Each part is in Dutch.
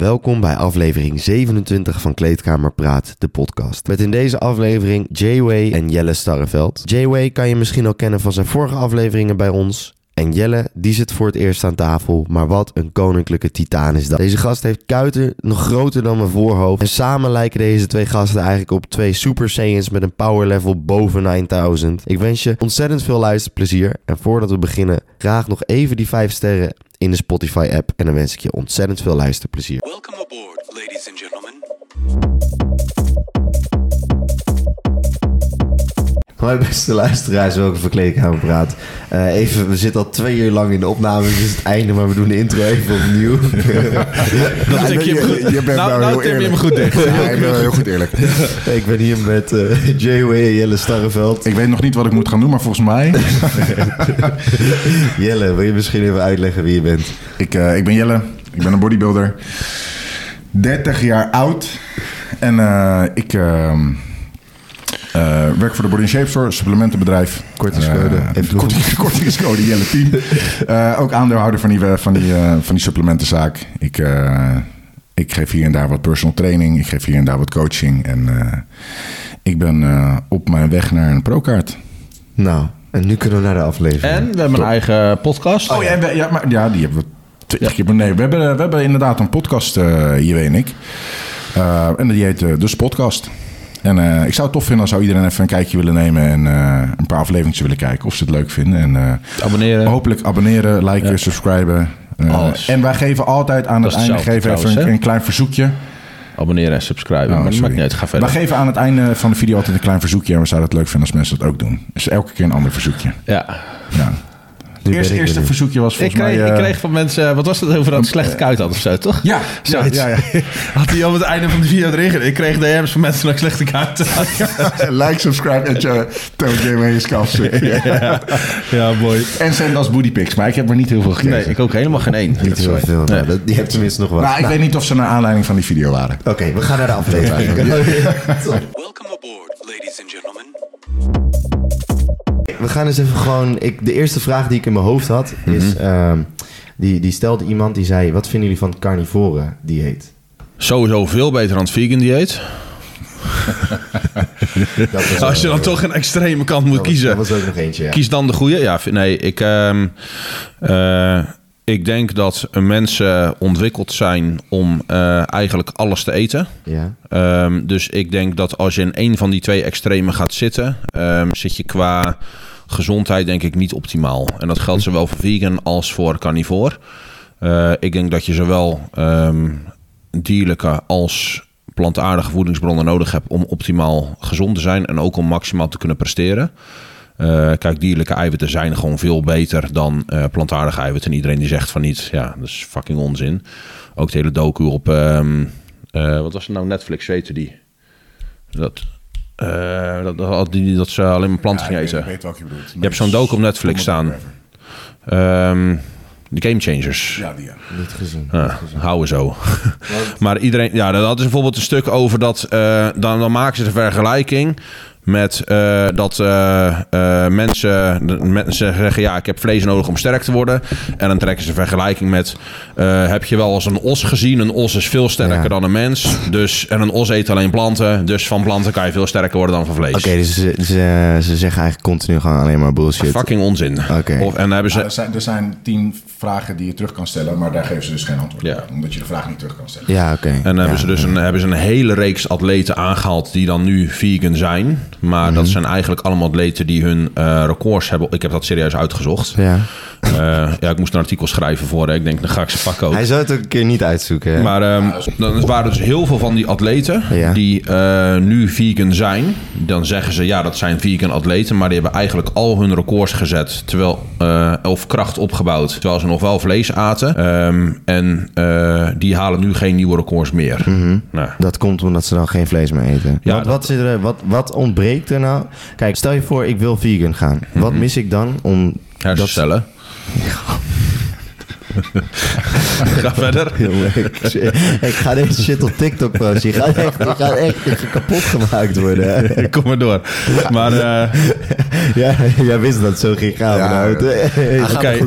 Welkom bij aflevering 27 van Kleedkamer Praat, de podcast. Met in deze aflevering Jay en Jelle Starreveld. Jay kan je misschien al kennen van zijn vorige afleveringen bij ons. En Jelle, die zit voor het eerst aan tafel, maar wat een koninklijke titaan is dat. Deze gast heeft kuiten nog groter dan mijn voorhoofd. En samen lijken deze twee gasten eigenlijk op twee Super Saiyans met een power level boven 9000. Ik wens je ontzettend veel luisterplezier. En voordat we beginnen, graag nog even die 5 sterren in de Spotify app. En dan wens ik je ontzettend veel luisterplezier. Welcome aboard, ladies and gentlemen. Hoi beste luisteraars, voor Kleedkamer Praat. Eh, even, we zitten al twee uur lang in de opname, dus het einde, maar we doen de intro even opnieuw. Dat ik je, je- bent nou, wel nou heel Tim, je eerlijk. hem goed dicht. Ja, ik ben wel heel goed eerlijk. ik ben hier met eh Jay en Jelle Starreveld. Ik weet nog niet wat ik moet gaan doen, maar volgens mij... Jelle, wil je misschien even uitleggen wie je bent? ik, eh, ik ben Jelle, ik ben een bodybuilder. 30 jaar oud. En eh, ik ehm, eh, werk voor de Body Shape Store, een supplementenbedrijf. Kortingscode. Eh, korting- Kortingscode Jelle 10. Eh, ook aandeelhouder van die, eh, van die, eh, van die supplementenzaak. Ik, eh, ik geef hier en daar wat personal training. Ik geef hier en daar wat coaching. En eh, ik ben eh, op mijn weg naar een pro-kaart. Nou, en nu kunnen we naar de aflevering. En we hebben een eigen podcast. Oh ja, en we- ja, maar, ja die hebben we twintig keer. Nee, we hebben, we hebben inderdaad een podcast, eh J.W. en ik. Eh, en die heet eh, Dus Podcast. En eh, ik zou het tof vinden als zou iedereen even een kijkje willen nemen en eh, een paar afleveringen willen kijken of ze het leuk vinden. En eh, Abonneren. hopelijk abonneren, liken, subscriben. En wij geven altijd aan Dat het einde geven even een, klein verzoekje. Abonneren en subscriben. Oh, maar dat maakt niet uit. Ga We verder. geven aan het einde van de video altijd een klein verzoekje. En we zouden het leuk vinden als mensen dat ook doen. Dus elke keer een ander verzoekje. Ja. Ja. Het eerste, ik verzoekje was Ik volgens kreeg, mij... ik eh, kreeg van mensen... Wat was dat over dat het slechte kuit had of zo, toch? Ja, ja, Zoiets. ja, ja. Had hij op het einde van de video erin gedaan. Ik kreeg DM's van mensen dat ik slechte kuit had. like, subscribe en je toont je je kalfstuk. ja. mooi. En zend als booty pics, maar ik heb er niet heel veel gekregen. Nee, ik ook helemaal geen één. Niet heel veel. Nee. dat, die hebt tenminste nog wat. Nou, ik weet niet of ze naar aanleiding van die video waren. Oké, we gaan naar de aflevering. Welcome aboard, ladies and gentlemen. We gaan eens even gewoon... Ik, de eerste vraag die ik in mijn hoofd had is... ehm, die, die stelde iemand die zei... Wat vinden jullie van het carnivoren dieet? Sowieso veel beter dan het vegan dieet. Als je dan toch een extreme kant moet dat was- kiezen. Dat was ook nog eentje, ja. Kies dan de goede. Ja, nee, ik, ehm, eh, ik denk dat mensen ontwikkeld zijn om eh, eigenlijk alles te eten. Ja. Ehm, dus ik denk dat als je in een van die twee extremen gaat zitten, zit je qua gezondheid denk ik niet optimaal. En dat geldt zowel voor vegan als voor carnivore. Eh, ik denk dat je zowel ehm, dierlijke als plantaardige voedingsbronnen nodig hebt om optimaal gezond te zijn en ook om maximaal te kunnen presteren. Eh, kijk, dierlijke eiwitten zijn gewoon veel beter dan eh, plantaardige eiwitten. En iedereen die zegt van niet, ja, dat is fucking onzin. Ook de hele docu op, ehm, eh, wat was het nou, Netflix, weten die? Dat, eh, dat, dat, die, dat ze alleen maar planten gingen eten. weet je bedoelt. Je hebt zo'n docu op Netflix staan. Ehm de Game Changers. Ja, die ja. Niet gezien. Ja, houden zo. maar iedereen, ja, dat is bijvoorbeeld een stuk over dat. eh, dan, dan maken ze de vergelijking met eh, dat eh, eh, mensen, de mensen zeggen: Ja, ik heb vlees nodig om sterk te worden. En dan trekken ze een vergelijking met: eh, Heb je wel eens een os gezien? Een os is veel sterker Ja. dan een mens. Dus, en een os eet alleen planten. Dus van planten kan je veel sterker worden dan van vlees. Oké, dus ze, ze, ze zeggen eigenlijk continu gewoon alleen maar bullshit. Fucking onzin. Oké. Of, en dan hebben ze. er, zijn, er zijn tien vragen die je terug kan stellen, maar daar geven ze dus geen antwoord Ja. op. Omdat je de vraag niet terug kan stellen. Ja, oké. En dan hebben Ja. ze dus een, hebben ze een hele reeks atleten aangehaald die dan nu vegan zijn. Maar Mhm. dat zijn eigenlijk allemaal atleten die hun eh, records hebben. Ik heb dat serieus uitgezocht. Ja. Eh, ja, ik moest een artikel schrijven voor. hè. Ik denk, dan ga ik ze pakken ook. Hij zou het ook een keer niet uitzoeken. hè? Maar ehm, dan waren dus heel veel van die atleten Ja. die eh, nu vegan zijn. Dan zeggen ze ja, dat zijn vegan atleten. Maar die hebben eigenlijk al hun records gezet. Terwijl, of kracht opgebouwd. Terwijl ze nog wel vlees aten. Ehm, en die halen nu geen nieuwe records meer. Nou, Dat komt omdat ze dan geen vlees meer eten. Ja, wat, dat- wat, zit er, wat, wat ontbreekt Kijk, stel je voor, ik wil vegan gaan. Wat mis ik dan om... hersencellen. Ga verder. Jongen, ik, ik ga deze shit op TikTok posten. Je gaat echt, je gaat echt kapot gemaakt worden. Kom maar door. Maar eh, Ja, jij wist dat het zo ging gaan. Ja, oké, ik, eh,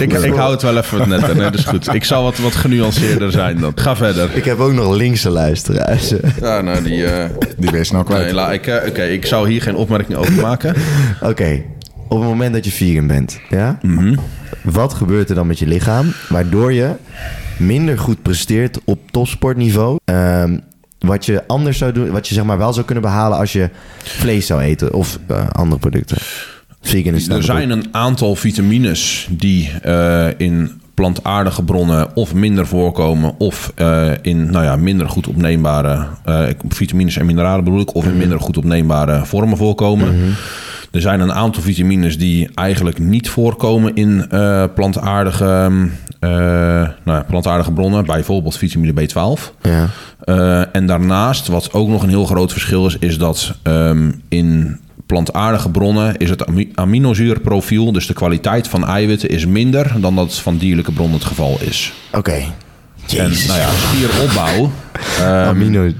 ik, ik hou het wel even netter. Nee, dat is goed. Ik zal wat, wat genuanceerder zijn dan. Ga verder. ik heb ook nog linkse luisteraars. Ja, nou, die... eh, Die ben je snel kwijt. nee, ik, Oké, ik zou hier geen opmerking over maken. Oké, op het moment dat je vegan bent, ja? Mhm. Wat gebeurt er dan met je lichaam waardoor je minder goed presteert op topsportniveau? Ehm, wat je anders zou doen, wat je zeg maar wel zou kunnen behalen als je vlees zou eten of eh, andere producten. Vegan is Er zijn een aantal vitamines die eh, in plantaardige bronnen of minder voorkomen... of eh, in nou ja, minder goed opneembare vitamines en mineralen bedoel ik... of in minder goed opneembare vormen voorkomen. Er zijn een aantal vitamines die eigenlijk niet voorkomen in eh, plantaardige, eh, nou ja, plantaardige bronnen. Bijvoorbeeld vitamine B12. Ja. Eh, en daarnaast, wat ook nog een heel groot verschil is, is dat ehm, in plantaardige bronnen is het ami- aminozuurprofiel, dus de kwaliteit van eiwitten, is minder dan dat van dierlijke bronnen het geval is. Oké. En nou ja, spieropbouw. ehm, Amino.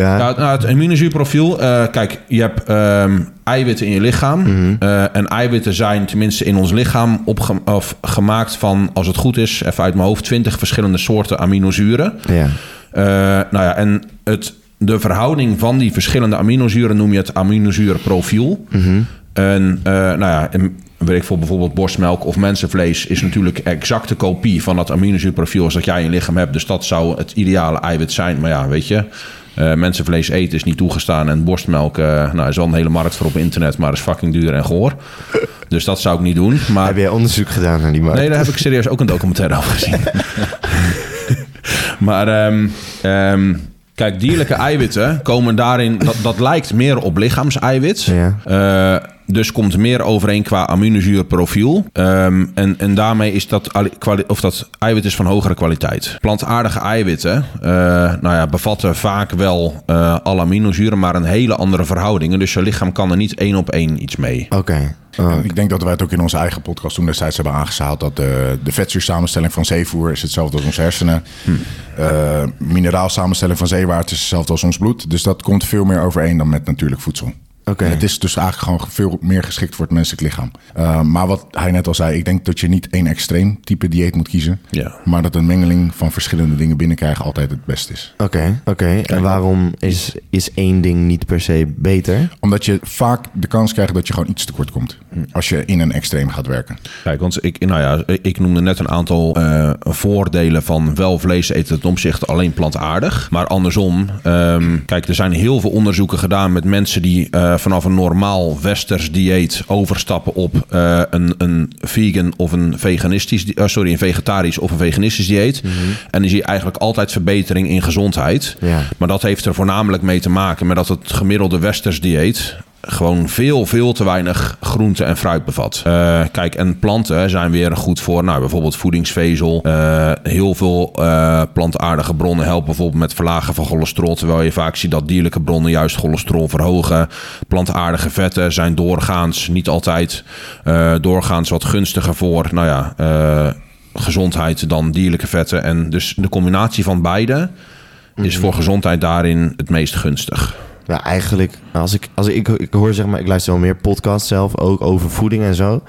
Ja. nou, het aminozuurprofiel. eh, kijk, je hebt ehm, eiwitten in je lichaam. Eh, en eiwitten zijn tenminste in ons lichaam opge- of gemaakt van, als het goed is, even uit mijn hoofd, 20 verschillende soorten aminozuren. ja. Eh, nou ja, en het, de verhouding van die verschillende aminozuren noem je het aminozuurprofiel. En eh, nou ja, en weet ik voor bijvoorbeeld borstmelk of mensenvlees is natuurlijk exacte kopie van dat aminozuurprofiel als dat jij in je lichaam hebt. Dus dat zou het ideale eiwit zijn. Maar ja, weet je, eh, mensenvlees eten is niet toegestaan en borstmelk, eh nou is wel een hele markt voor op internet, maar is fucking duur en goor. Dus dat zou ik niet doen. Maar Heb jij onderzoek gedaan naar die markt? Nee, daar heb ik serieus ook een documentaire over gezien. maar ehm, ehm, kijk, dierlijke eiwitten komen daarin... Dat, dat lijkt meer op lichaamseiwit. Ja. Eh, dus komt meer overeen qua aminozuurprofiel. Ehm, en, en daarmee is dat, of dat eiwit is van hogere kwaliteit. Plantaardige eiwitten eh, nou ja, bevatten vaak wel eh alle aminozuren... maar een hele andere verhoudingen. Dus je lichaam kan er niet één op één iets mee. Oké. Oh, En Ik denk dat wij het ook in onze eigen podcast toen destijds hebben aangehaald... dat de, de vetzuursamenstelling van zeevoer is hetzelfde als onze hersenen. Eh, mineraalsamenstelling van zeewater is hetzelfde als ons bloed. Dus dat komt veel meer overeen dan met natuurlijk voedsel. En het is dus eigenlijk gewoon veel meer geschikt voor het menselijk lichaam. Uh, maar wat hij net al zei, ik denk dat je niet één extreem type dieet moet kiezen. Ja. Maar dat een mengeling van verschillende dingen binnenkrijgen altijd het beste is. Oké, oké. En waarom is, is één ding niet per se beter? Omdat je vaak de kans krijgt dat je gewoon iets tekort komt. Als je in een extreem gaat werken. Kijk, want ik, nou ja, ik noemde net een aantal eh, voordelen van wel vlees eten ten opzichte alleen plantaardig. Maar andersom, ehm, kijk, er zijn heel veel onderzoeken gedaan met mensen die eh, vanaf een normaal westers dieet overstappen op eh, een, een vegan of een veganistisch, eh, sorry, een vegetarisch of een veganistisch dieet. En dan zie je eigenlijk altijd verbetering in gezondheid. Ja. Maar dat heeft er voornamelijk mee te maken met dat het gemiddelde westers dieet gewoon veel, veel te weinig groente en fruit bevat. Eh, kijk, en planten zijn weer goed voor, nou, bijvoorbeeld voedingsvezel. Eh, heel veel eh, plantaardige bronnen helpen bijvoorbeeld met verlagen van cholesterol. Terwijl je vaak ziet dat dierlijke bronnen juist cholesterol verhogen. Plantaardige vetten zijn doorgaans, niet altijd, doorgaans wat gunstiger voor, nou ja, gezondheid dan dierlijke vetten. En dus de combinatie van beide is voor gezondheid daarin het meest gunstig. Ja, eigenlijk, als ik, als ik, ik hoor zeg maar, ik luister wel meer podcasts zelf, ook over voeding en zo.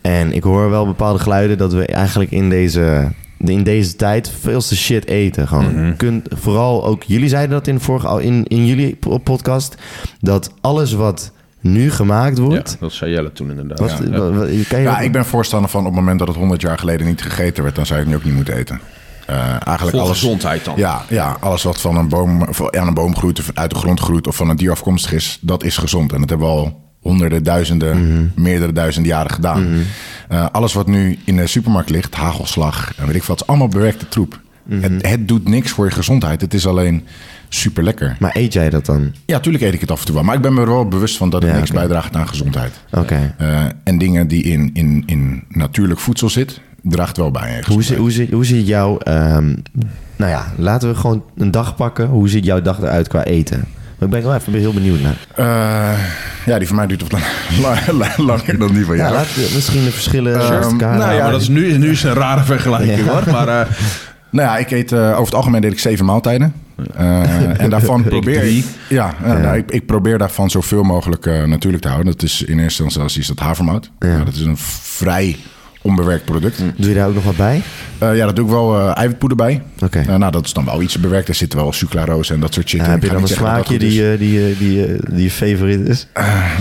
En ik hoor wel bepaalde geluiden dat we eigenlijk in deze, in deze tijd veel te shit eten. Gewoon. Kunt, vooral ook, jullie zeiden dat in, de vorige, al in, in jullie po- podcast, dat alles wat nu gemaakt wordt. dat zei Jelle toen inderdaad. Wat, Ja. wat- wat- kan je Ja, ik ben voorstander van op het moment dat het 100 jaar geleden niet gegeten werd, dan zou je het nu ook niet moeten eten. Eh, eigenlijk Voor alles, gezondheid dan. Ja, ja, alles wat van een boom, aan een boom groeit of uit de grond groeit of van een dier afkomstig is, dat is gezond. En dat hebben we al honderden, duizenden, meerdere duizenden jaren gedaan. Eh, alles wat nu in de supermarkt ligt, hagelslag, en weet ik wat, is allemaal bewerkte troep. het, het doet niks voor je gezondheid. Het is alleen super lekker. Maar eet jij dat dan? Ja, tuurlijk eet ik het af en toe wel. Maar ik ben me er wel bewust van dat het Ja, niks bijdraagt aan gezondheid. Oké. Eh, en dingen die in, in, in natuurlijk voedsel zit, draagt wel bij. Hoe, zi- hoe, zi- hoe ziet jouw... ehm, nou ja, laten we gewoon een dag pakken. Hoe ziet jouw dag eruit qua eten? Maar ik ben wel even heel benieuwd naar. Eh, ja, die van mij duurt wat lang- lang- langer dan die van Ja, jou. laat misschien de verschillen elkaar nou ja, maar dat is nu, nu is een rare vergelijking Ja. hoor. Maar eh, Nou ja, ik eet eh, over het algemeen deed ik zeven maaltijden. Eh, en daarvan probeer ik... Ja, Nou, ik, ik probeer daarvan zoveel mogelijk eh, natuurlijk te houden. Dat is in eerste instantie is dat havermout. Ja. Nou, dat is een vrij onbewerkt product. Doe je daar ook nog wat bij? Eh, ja, daar doe ik wel eh eiwitpoeder bij. Oké. Eh, nou, dat is dan wel iets bewerkt. Er zit wel sucralose en dat soort shit Ja, heb je dan een dat smaakje dat die, die, die, die je favoriet is?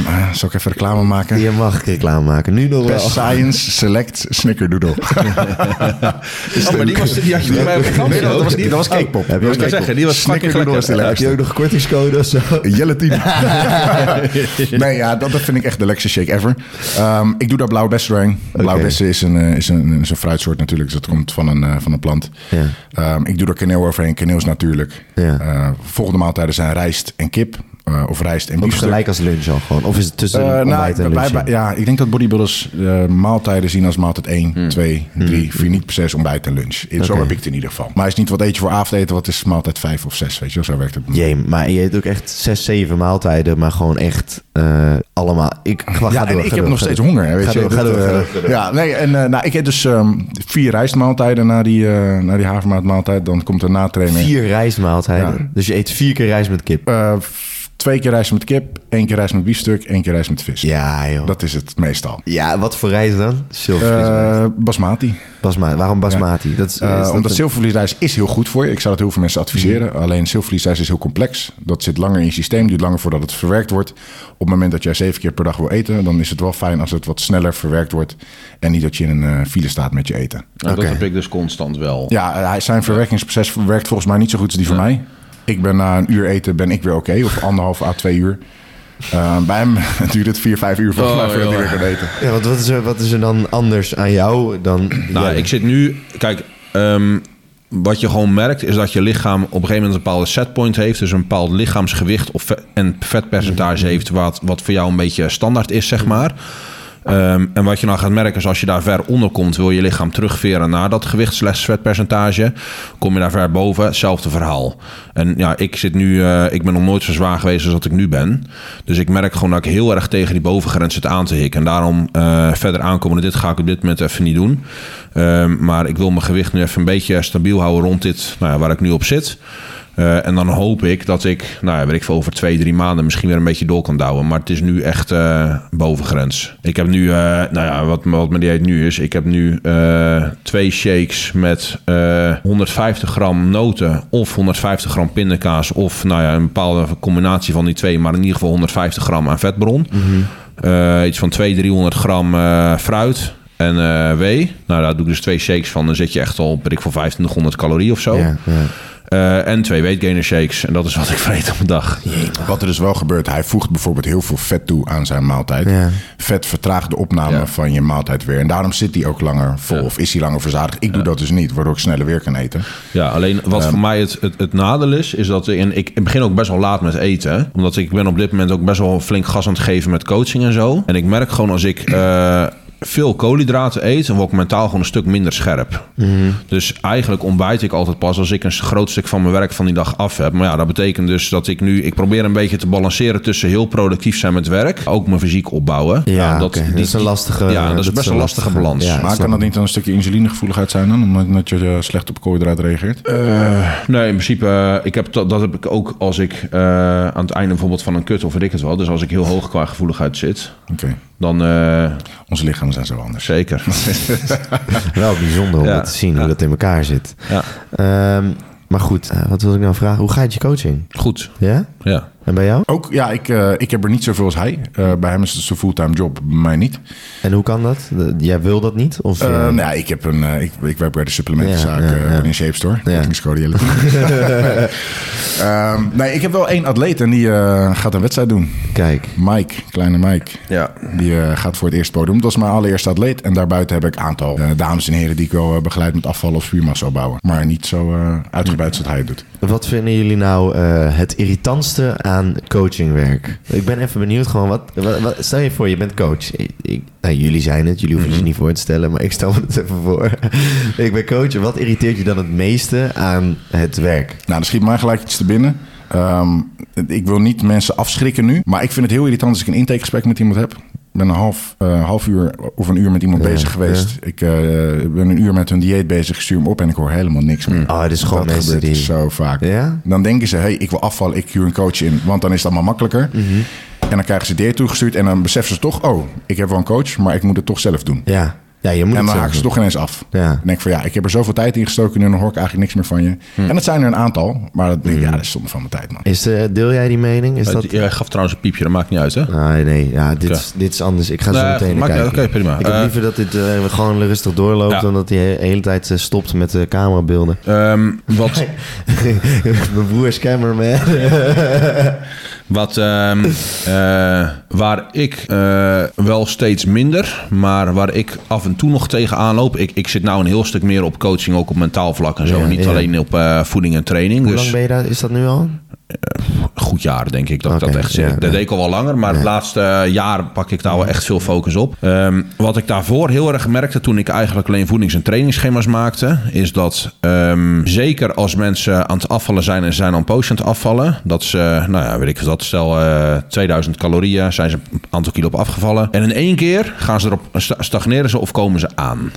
Maar zal ik even reclame maken? Die je mag reclame maken. Nu nog wel. Best Science Select Snickerdoodle. oh, maar die, was, die had je bij mij op vakantie Nee, dat was, die, dat was Cakepop. Heb je Dat zeggen, die was Snickerdoodle was de. Heb je ook nog kortingscode of zo? Jelle team. nee, ja, dat, dat vind ik echt de lekkerste shake ever. Ehm, ik doe daar blauwe bessen doorheen. Blauwe Oké. Is een, eh, is, een, is een fruitsoort natuurlijk. Dus dat komt van een, eh, van een plant. Ja. Ehm, ik doe er kaneel overheen. Kaneel is natuurlijk. Ja. Eh, volgende maaltijden zijn rijst en kip. Eh, of rijst en biefstuk. gelijk als lunch al gewoon? Of is het tussen uh, nou, ontbijt en wij- ja, ik denk dat bodybuilders eh, maaltijden zien als maaltijd 1, Hmm. 2, 3, 4. Niet per se ontbijt en lunch. Zo Oké. heb ik het in ieder geval. Maar is niet wat eet je voor avondeten, wat is maaltijd 5 of 6. Weet je zo werkt het. Jee, maar je eet ook echt zes, zeven maaltijden, maar gewoon echt allemaal. Ik, ga Ja, door, ik heb door, nog steeds honger. Weet je. ga door. Ja, nee, en nou, ik eet dus ehm, vier rijstmaaltijden na die, na die havermoutmaaltijd. Dan komt er natrainen. Vier rijstmaaltijden. Ja. Dus je eet vier keer rijst met kip. Twee keer rijst met kip, één keer rijst met biefstuk, één keer rijst met vis. Ja, joh. Dat is het meestal. Ja, wat voor rijst dan? Zilvervliesrijst. Eh basmati. Basmati. Waarom basmati? Dat is, Eh, is dat omdat een- zilvervliesrijst is heel goed voor je. Ik zou dat heel veel mensen adviseren. Alleen zilvervliesrijst is heel complex. Dat zit langer in je systeem. Duurt langer voordat het verwerkt wordt. Op het moment dat jij zeven keer per dag wil eten... dan is het wel fijn als het wat sneller verwerkt wordt. En niet dat je in een eh, file staat met je eten. Nou, Oké. Dat heb ik dus constant wel. Ja, zijn verwerkingsproces werkt volgens mij niet zo goed als die van mij. Ik ben na een uur eten ben ik weer oké. of anderhalf à twee uur. Eh, bij hem duurt het vier, vijf uur volgens Oh, mij voordat hij weer kan eten. Ja, want wat is, er, wat is er dan anders aan jou dan... Nou, ik zit nu... Kijk, ehm, wat je gewoon merkt is dat je lichaam op een gegeven moment een bepaalde setpoint heeft. Dus een bepaald lichaamsgewicht of vet- en vetpercentage heeft wat, wat voor jou een beetje standaard is, zeg maar. Ehm, en wat je dan gaat merken is als je daar ver onder komt, wil je lichaam terugveren naar dat gewicht vetpercentage. Kom je daar ver boven, hetzelfde verhaal. En ja, ik zit nu, eh, ik ben nog nooit zo zwaar geweest als dat ik nu ben. Dus ik merk gewoon dat ik heel erg tegen die bovengrens zit aan te hikken. En daarom eh, verder aankomende dit ga ik op dit moment even niet doen. Ehm, maar ik wil mijn gewicht nu even een beetje stabiel houden rond dit, nou waar ik nu op zit. Eh, en dan hoop ik dat ik, nou ja, weet ik veel, over twee, drie maanden misschien weer een beetje door kan douwen. Maar het is nu echt eh, bovengrens. Ik heb nu, eh, nou ja, wat, wat mijn dieet nu is. Ik heb nu twee shakes met eh, 150 gram noten of 150 gram pindakaas. Of nou ja, een bepaalde combinatie van die twee. Maar in ieder geval 150 gram aan vetbron. Eh, iets van 200, 300 gram fruit. En eh whey. Nou, daar doe ik dus twee shakes van. Dan zit je echt al, weet ik voor 2500 calorieën of zo. ja, ja. Eh, en twee weight gainer shakes. En dat is wat ik vreet op een dag. Wat er dus wel gebeurt, hij voegt bijvoorbeeld heel veel vet toe aan zijn maaltijd. Ja. Vet vertraagt de opname Ja. van je maaltijd weer. En daarom zit hij ook langer vol Ja. of is hij langer verzadigd. Ik doe dat dus niet, waardoor ik sneller weer kan eten. Ja, alleen wat Ehm. voor mij het, het, het nadeel is, is dat ik, en ik begin ook best wel laat met eten. Omdat ik ben op dit moment ook best wel flink gas aan het geven met coaching en zo. En ik merk gewoon als ik eh, veel koolhydraten eet, dan word ik mentaal gewoon een stuk minder scherp. Mhm. Dus eigenlijk ontbijt ik altijd pas als ik een groot stuk van mijn werk van die dag af heb. Maar ja, dat betekent dus dat ik nu, ik probeer een beetje te balanceren tussen heel productief zijn met werk, ook mijn fysiek opbouwen. Ja, Nou. Dat is een lastige- Ja, dat is dat best is een een lastige lastige- balans. ja. maar kan dat niet dan een stukje insulinegevoeligheid zijn dan? Omdat je eh, slecht op koolhydraten reageert? Nee, in principe, eh, ik heb dat, dat heb ik ook als ik eh, aan het einde bijvoorbeeld van een kut of weet ik het wel. Dus als ik heel hoog qua gevoeligheid zit, Oké. Dan eh, Onze lichamen zijn zo anders. zeker. Wel bijzonder om Ja. dat te zien, Ja. hoe dat in elkaar zit. ja, Ehm, maar goed, eh, wat wil ik nou vragen? Hoe gaat je coaching? goed. Ja? Ja. En bij jou? Ook, ja, ik, eh, ik heb er niet zoveel als hij. Eh, bij hem is het zijn fulltime job, bij mij niet. En hoe kan dat? Jij wil dat niet? Of, Eh, eh, nou ja, ik, heb een, eh, ik, ik werk bij de supplementenzaak Ja, ja, ja. in Shape Store. Kortingscode. Ehm, nee, ik heb wel één atleet en die eh, gaat een wedstrijd doen. Kijk, Mike, kleine Mike. Ja. Die eh, gaat voor het eerste podium. Dat is mijn allereerste atleet. En daarbuiten heb ik een aantal dames en heren die ik wel begeleid met afvallen of spiermassa opbouwen. Maar niet zo eh, uitgebreid zoals hij het doet. wat vinden jullie nou eh, het aan coachingwerk? Ik ben even benieuwd gewoon, wat, wat, wat- stel je voor, je bent coach. Ik, ik- nou, jullie zijn het, jullie hoeven je niet voor te stellen, maar ik stel me het even voor. ik ben coach. Wat irriteert je dan het meeste aan het werk? Nou, er schiet mij gelijk iets te binnen. Ehm, ik wil niet mensen afschrikken nu. Maar ik vind het heel irritant als ik een intakegesprek met iemand heb. Ben een half, eh, half uur of een uur met iemand Ja, bezig geweest. Ik eh, ben een uur met hun dieet bezez. Ik stuur hem op en ik hoor helemaal niks meer. Oh, het is gewoon dat mensen die... zo vaak. Ja? Dan denken ze, hey, ik wil afvallen, ik huur een coach in. Want dan is het allemaal makkelijker. Mhm. En dan krijgen ze dieet toegestuurd. En dan beseffen ze toch, oh, ik heb wel een coach, maar ik moet het toch zelf doen. Ja. Ja, je moet En het dan haken ze toch ineens af. Ja. Dan denk ik van ja, ik heb er zoveel tijd in gestoken en dan hoor ik eigenlijk niks meer van je. Hm. En dat zijn er een aantal, maar dat, ja, dat is zonde van mijn tijd, man. Is, eh, deel jij die mening? Is dat... Jij gaf trouwens een piepje, dat maakt niet uit, hè? Ah, nee, ja, dit, dit is anders. Ik ga zo Nee, meteen maakt- kijken. oké, prima. Ik heb Eh, liever dat dit eh, gewoon rustig doorloopt... Ja. dan dat hij de hele tijd stopt met de camerabeelden. Ehm, wat, Mijn broer is cameraman. Wat, ehm, eh, waar ik eh, wel steeds minder, maar waar ik af en toe nog tegenaan loop. Ik, ik zit nou een heel stuk meer op coaching, ook op mentaal vlak en zo. Ja, niet ja. alleen op eh, voeding en training. Hoe dus lang ben je daar? Is dat nu al? Een goed jaar, denk ik, dat ik dat echt zit. ja, dat ja. deed ik al wel langer, maar het laatste eh, jaar pak ik daar wel echt veel focus op. Ehm, wat ik daarvoor heel erg merkte toen ik eigenlijk alleen voedings- en trainingsschema's maakte, is dat ehm, zeker als mensen aan het afvallen zijn en zijn al een poosje aan het afvallen, dat ze, nou ja, weet ik wat, stel eh 2000 calorieën, zijn ze een aantal kilo op afgevallen. En in één keer gaan ze erop, sta- stagneren ze of komen ze aan.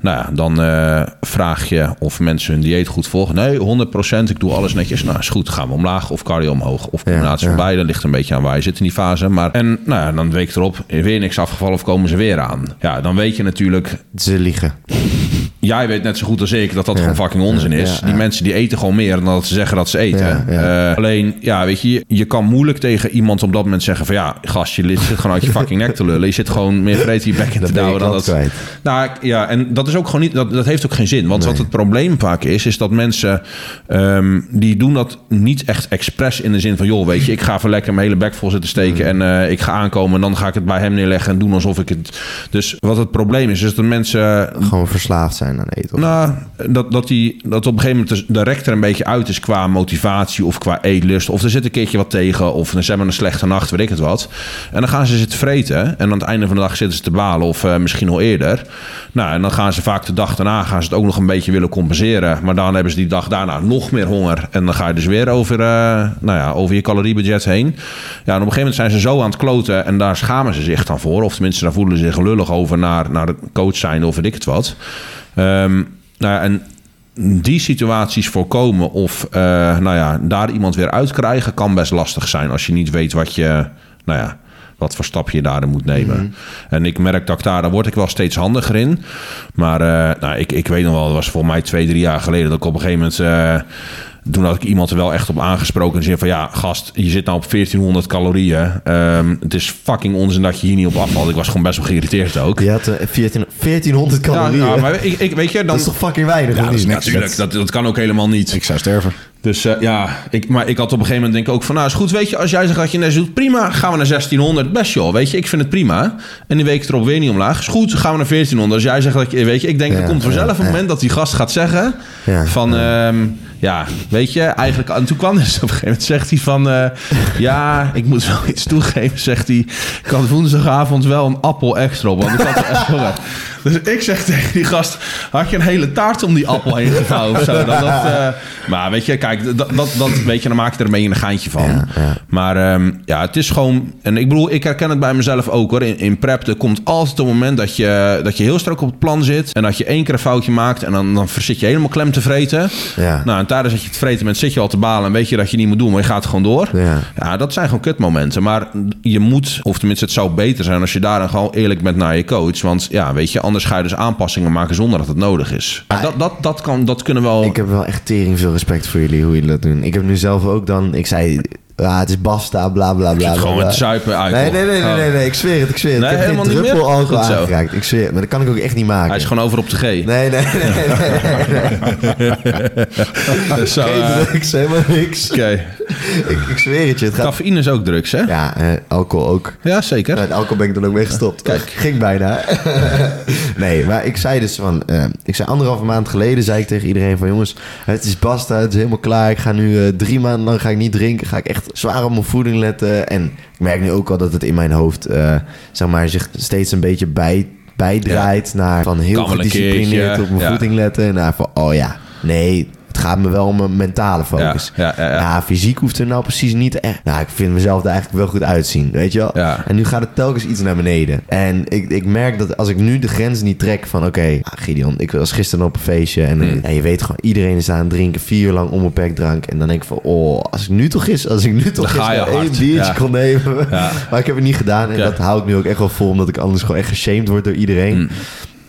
Nou ja, dan eh, vraag je of mensen hun dieet goed volgen. Nee, 100%. Ik doe alles netjes. Nou, is goed. Gaan we omlaag of cardio omhoog. Of combinatie ja. van beide. Ligt een beetje aan waar je zit in die fase. Maar, en nou ja, dan week erop weer niks afgevallen of komen ze weer aan. Ja, dan weet je natuurlijk... Ze liegen. Jij weet net zo goed als ik dat dat Ja. gewoon fucking onzin is. ja, Die mensen die eten gewoon meer dan dat ze zeggen dat ze eten. Eh, alleen, ja, weet je, je kan moeilijk tegen iemand op dat moment zeggen van ja, gast, je zit gewoon uit je fucking nek te lullen. Je zit gewoon meer vreed in je bek in te douwen dan dat. kwijt. Nou ja, en dat is ook gewoon niet, dat, dat heeft ook geen zin. Want wat het probleem vaak is, is dat mensen ehm, die doen dat niet echt expres in de zin van joh, weet je, ik ga even lekker mijn hele bek vol zitten steken Mm. en eh, ik ga aankomen en dan ga ik het bij hem neerleggen en doen alsof ik het. Dus wat het probleem is, is dat mensen Gewoon verslaafd zijn aan eten. of- nou, dat, dat, die, dat op een gegeven moment de, de rek er een beetje uit is qua motivatie of qua eetlust. Of er zit een keertje wat tegen. Of ze hebben een slechte nacht, weet ik het wat. En dan gaan ze zitten vreten. En aan het einde van de dag zitten ze te balen. Of eh, misschien al eerder. Nou, en dan gaan ze vaak de dag daarna gaan ze het ook nog een beetje willen compenseren. Maar dan hebben ze die dag daarna nog meer honger. En dan ga je dus weer over, eh, nou ja, over je caloriebudget heen. Ja, en op een gegeven moment zijn ze zo aan het kloten. En daar schamen ze zich dan voor. Of tenminste, daar voelen ze zich lullig over naar, naar de coach zijn of weet ik het wat. Ehm, nou ja, en die situaties voorkomen of eh, nou ja, daar iemand weer uitkrijgen kan best lastig zijn als je niet weet wat je, nou ja, wat voor stap je daarin moet nemen. En ik merk dat ik daar, daar word ik wel steeds handiger in. Maar eh, nou, ik, ik weet nog wel, dat was voor mij twee, drie jaar geleden dat ik op een gegeven moment. eh, toen had ik iemand er wel echt op aangesproken. En zei van ja, gast, je zit nou op 1400 calorieën. Ehm, het is fucking onzin dat je hier niet op afvalt. Ik was gewoon best wel geïrriteerd ook. Je had eh, 14, 1400 Ja, calorieën. ja, maar ik, ik, weet je, dan, dat is toch fucking weinig, Ja, dat is niks. Natuurlijk, dat, dat kan ook helemaal niet. Ik zou sterven. Dus eh, ja, ik, maar ik had op een gegeven moment denk ik ook van... nou is goed, weet je, als jij zegt dat je net doet... prima, gaan we naar 1600, best joh, weet je. Ik vind het prima. En die week erop weer niet omlaag. Is goed, gaan we naar 1400. Als jij zegt dat je... weet je, ik denk Ja, er komt vanzelf ja, een ja. moment dat die gast gaat zeggen... Van, ehm, ja, weet je, eigenlijk... En toen kwam dus op een gegeven moment zegt hij van... eh, ja, ik moet wel iets toegeven, zegt hij. Ik had woensdagavond wel een appel extra op, want ik had er echt. Dus ik zeg tegen die gast, had je een hele taart om die appel heen gevouwen of zo? Dan dat, eh, maar weet je, kijk, dat, dat, dat, weet je, dan maak je er een beetje een geintje van. Ja, ja. Maar ehm, ja, het is gewoon... En ik bedoel, ik herken het bij mezelf ook hoor. In, in prep, er komt altijd een moment dat je, dat je heel strak op het plan zit. En dat je één keer een foutje maakt. En dan, dan zit je helemaal klem te vreten. Ja. Nou, en tijdens dat je het vreten bent, zit je al te balen. En weet je dat je niet moet doen, maar je gaat gewoon door. Ja. Ja, dat zijn gewoon kutmomenten. Maar je moet, of tenminste het zou beter zijn... als je daar dan gewoon eerlijk bent naar je coach. Want ja, weet je, anders ga je dus aanpassingen maken zonder dat het nodig is. Dat, dat, dat, kan, dat kunnen wel... Ik heb wel echt tering veel respect voor jullie, hoe jullie dat doen. Ik heb nu zelf ook dan... Ik zei, ja, het is basta, bla bla bla. gewoon met zuipen uit. Nee, nee, nee, nee, nee, nee, ik zweer het, ik zweer het. Nee, ik heb geen helemaal niet druppel meer? alcohol aangeraakt. Ik zweer het, maar dat kan ik ook echt niet maken. Hij is gewoon over op de G. Nee, nee, nee, nee, nee. Zo, Geen drugs, helemaal niks. Oké. Ik, ik zweer het je, het gaat... Cafeïne is ook drugs, hè? Ja, eh, alcohol ook. Ja, zeker. Met alcohol ben ik dan ook mee gestopt. Kijk. Ging bijna. nee, maar ik zei dus van... eh, ik zei anderhalve maand geleden zei ik tegen iedereen van... Jongens, het is basta, het is helemaal klaar. Ik ga nu eh, drie maanden lang ga ik niet drinken. Ga ik echt zwaar op mijn voeding letten. En ik merk nu ook al dat het in mijn hoofd... zeg maar, zich steeds een beetje bij, bijdraait... naar van heel gedisciplineerd op mijn ja. voeding letten. En naar van, oh ja, nee... Gaat me wel om mijn mentale focus. Ja, ja, ja, ja. fysiek hoeft er nou precies niet echt... Nou, ik vind mezelf er eigenlijk wel goed uitzien, weet je wel? Ja. En nu gaat het telkens iets naar beneden. En ik, ik merk dat als ik nu de grens niet trek van... Oké, ah, Gideon, ik was gisteren op een feestje en, Hmm. en je weet gewoon... Iedereen is aan het drinken, vier uur lang onbeperkt drank. En dan denk ik van, oh, als ik nu toch is, als ik nu toch gisteren één hard, biertje kon nemen. Maar ik heb het niet gedaan. En dat hou ik nu ook echt wel vol, omdat ik anders gewoon echt geshamed word door iedereen. Hmm.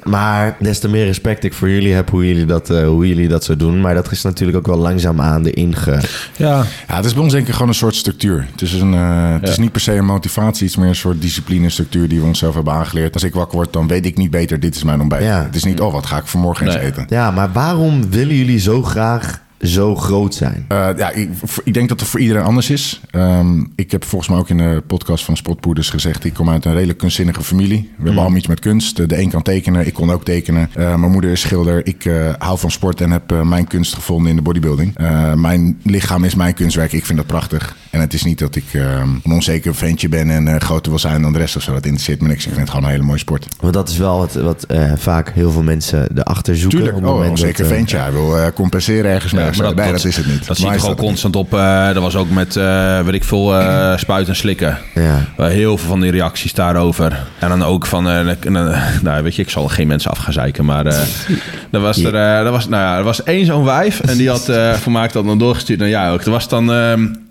Maar des te meer respect ik voor jullie heb hoe jullie dat, eh, hoe jullie dat zo doen. Maar dat is natuurlijk ook wel langzaamaan erin ge... Ja, Ja, het is bij ons denk ik gewoon een soort structuur. Het is, een, eh, het is niet per se een motivatie, het is meer een soort discipline-structuur die we onszelf hebben aangeleerd. Als ik wakker word, dan weet ik niet beter, dit is mijn ontbijt. Ja. Het is niet, oh, wat ga ik vanmorgen eens eten? Ja, maar waarom willen jullie zo graag zo groot zijn? Eh, ja, ik, ik denk dat het voor iedereen anders is. Ehm, ik heb volgens mij ook in de podcast van Sportpoeders gezegd... ik kom uit een redelijk kunstzinnige familie. We hebben allemaal iets met kunst. De, een kan tekenen, ik kon ook tekenen. Eh, mijn moeder is schilder. Ik eh, hou van sport en heb mijn kunst gevonden in de bodybuilding. Mijn lichaam is mijn kunstwerk. Ik vind dat prachtig. En het is niet dat ik eh, een onzeker ventje ben... en eh, groter wil zijn dan de rest of zo. Dat interesseert me niks. Ik vind het gewoon een hele mooie sport. Want dat is wel wat, wat eh, vaak heel veel mensen erachter zoeken. Tuurlijk, op het oh, een moment onzeker dat, eh, ventje. Hij wil eh, compenseren ergens mee. Ja, zo. nee, dat, is het niet. Dat zie Maar dat niet. constant op. eh dat was ook met, eh weet ik veel, eh spuiten en slikken. Ja. Heel veel van die reacties daarover. En dan ook van, nou weet je, ik zal geen mensen af gaan zeiken, maar eh er was er, er was, nou ja, er was één zo'n wijf en die had eh voor mij dat dan doorgestuurd naar jou ook. Er was dan,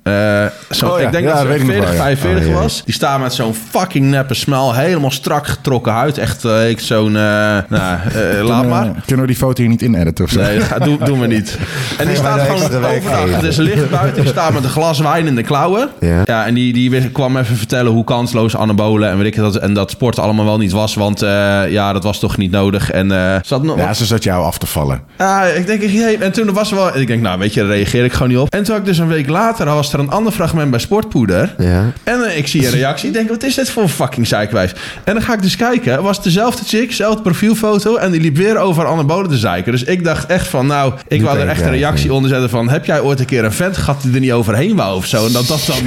eh, zo, Oh ja, ik denk ja, dat ze weet ik nog 40, wel, ja. 45 Oh, ja. was. Die staan met zo'n fucking neppe smel, helemaal strak getrokken huid. Echt, eh, ik zo'n, eh, nou, laat maar. Kunnen we die foto hier niet inediten of zo? Nee, dat doen, doen we niet. En die staat gewoon overdag. Het is licht buiten. Die staat met een glas wijn in de klauwen. Ja. en die, die kwam even vertellen hoe kansloos anabolen en weet ik dat en dat sport allemaal wel niet was, want eh, ja, dat was toch niet nodig. En eh ze had nog. Ja, ze zat jou af te vallen. Ja, ik denk, en toen was er wel. Ik denk, nou, weet je, daar reageer ik gewoon niet op. En toen had ik dus een week later, was er een ander fragment bij Sportpoeder. Ja. En eh, ik zie een reactie. Ik denk, wat is dit voor een fucking zeikwijf? En dan ga ik dus kijken. Was het dezelfde chick, dezelfde profielfoto. En die liep weer over anabolen te zeiken. Dus ik dacht echt van, nou, ik wou er echt een reactie onder zetten van... Heb jij ooit een keer een vent gehad die er niet overheen wou of zo? En dat dat dan...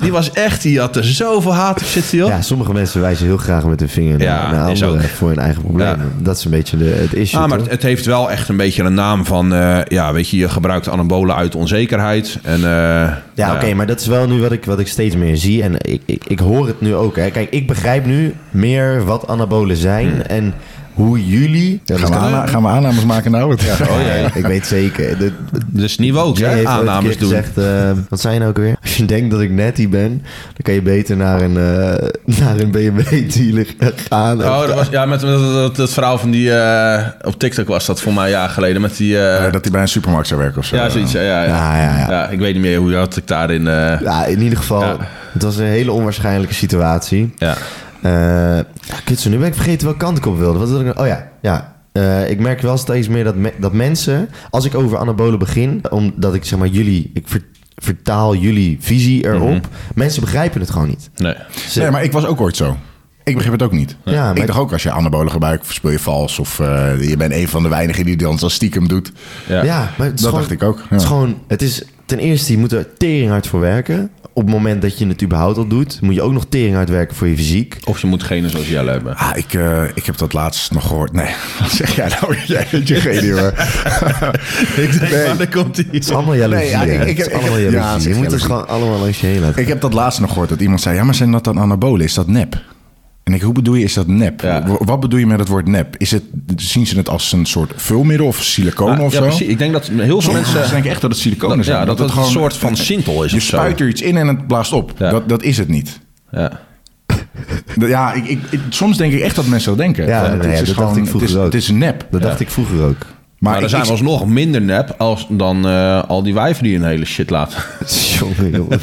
Die was echt, die had er zoveel haat op zitten, joh. ja, sommige mensen wijzen heel graag met hun vinger Ja, naar, anderen voor hun eigen problemen. Ja. Dat is een beetje de, het issue, Ah, maar toch? het, het heeft wel echt een beetje een naam van... eh, ja, weet je, je gebruikt anabolen uit onzekerheid. En, eh, Ja, oké, maar dat is wel nu wat ik, wat ik steeds meer zie. En ik, ik, ik hoor het nu ook. Hè. Kijk, ik begrijp nu meer wat anabolen zijn Hmm. en hoe jullie... Ja, Gaan we, gaan we aannames maken nou? Het- Oh, ja. ik weet zeker. De, Dus niveau, Jay hè? Aannames doen. gezegd, eh, wat zei je nou ook weer? Als je denkt dat ik netty ben, dan kan je beter naar een, eh, naar een BMW-dealer gaan. Oh, dat was, ja, met, met, dat, dat verhaal van die... eh, op TikTok was dat voor mij een jaar geleden. Met die... dat hij bij een supermarkt zou werken of zo. ja, zoiets. Ja, ja, ja. Ja, ja, ja. Ja, ik weet niet meer hoe had ik daarin... eh Ja, in ieder geval, Ja. het was een hele onwaarschijnlijke situatie. ja. Eh zo, nu ben ik vergeten welke kant ik op wilde. Wat wilde ik? Oh ja, ja. Eh, ik merk wel steeds meer dat, me- dat mensen, als ik over anabolen begin, omdat ik zeg maar jullie, ik ver- vertaal jullie visie erop, Mhm. mensen begrijpen het gewoon niet. Nee. Ze- Nee, maar ik was ook ooit zo. Ik begreep het ook niet. Ja, maar- ik dacht ook, als je anabolen gebruikt, speel je vals. Of eh, je bent een van de weinigen die dan zo stiekem doet. Ja. Ja, maar het is Dat gewoon, dacht ik ook, ja. Het is gewoon, het is ten eerste, je moet er tering hard voor werken. Op het moment dat je het überhaupt al doet, moet je ook nog tering hard werken voor je fysiek. Of je moet genen zoals Jelle hebben. Ah, ik, eh, ik heb dat laatst nog gehoord. Nee, wat zeg jij nou? Jij bent je genie, hoor. ik denk, Nee. maar daar komt hij. Het is allemaal jaloezie. Nee, ja, ik- hè. ik- het is ik- allemaal ik- ja, je moet het gewoon allemaal langs je heen laten. Ik heb dat laatst nog gehoord dat iemand zei... Ja, maar zijn dat dan anabolen? Is dat nep? En ik, hoe bedoel je, is dat nep? Ja. Wat bedoel je met het woord nep? Is het, zien ze het als een soort vulmiddel of siliconen Ja, of ja, zo? precies. Ik denk dat heel veel mensen... denken echt dat het siliconen Dat- zijn. ja, dat het een soort van sintel is Je of zo. spuit er iets in en het blaast op. Ja. Dat, dat is het niet. Ja. Ja, ik, ik, ik- soms denk ik echt dat mensen zo denken. Ja, Het nee, is dat dacht gewoon- ik vroeger het is, ook. Het is nep. Dat dacht ik vroeger ook. Maar, Maar er zijn ik- alsnog minder nep als dan eh, al die wijven die een hele shit laten. Jongen, jongen.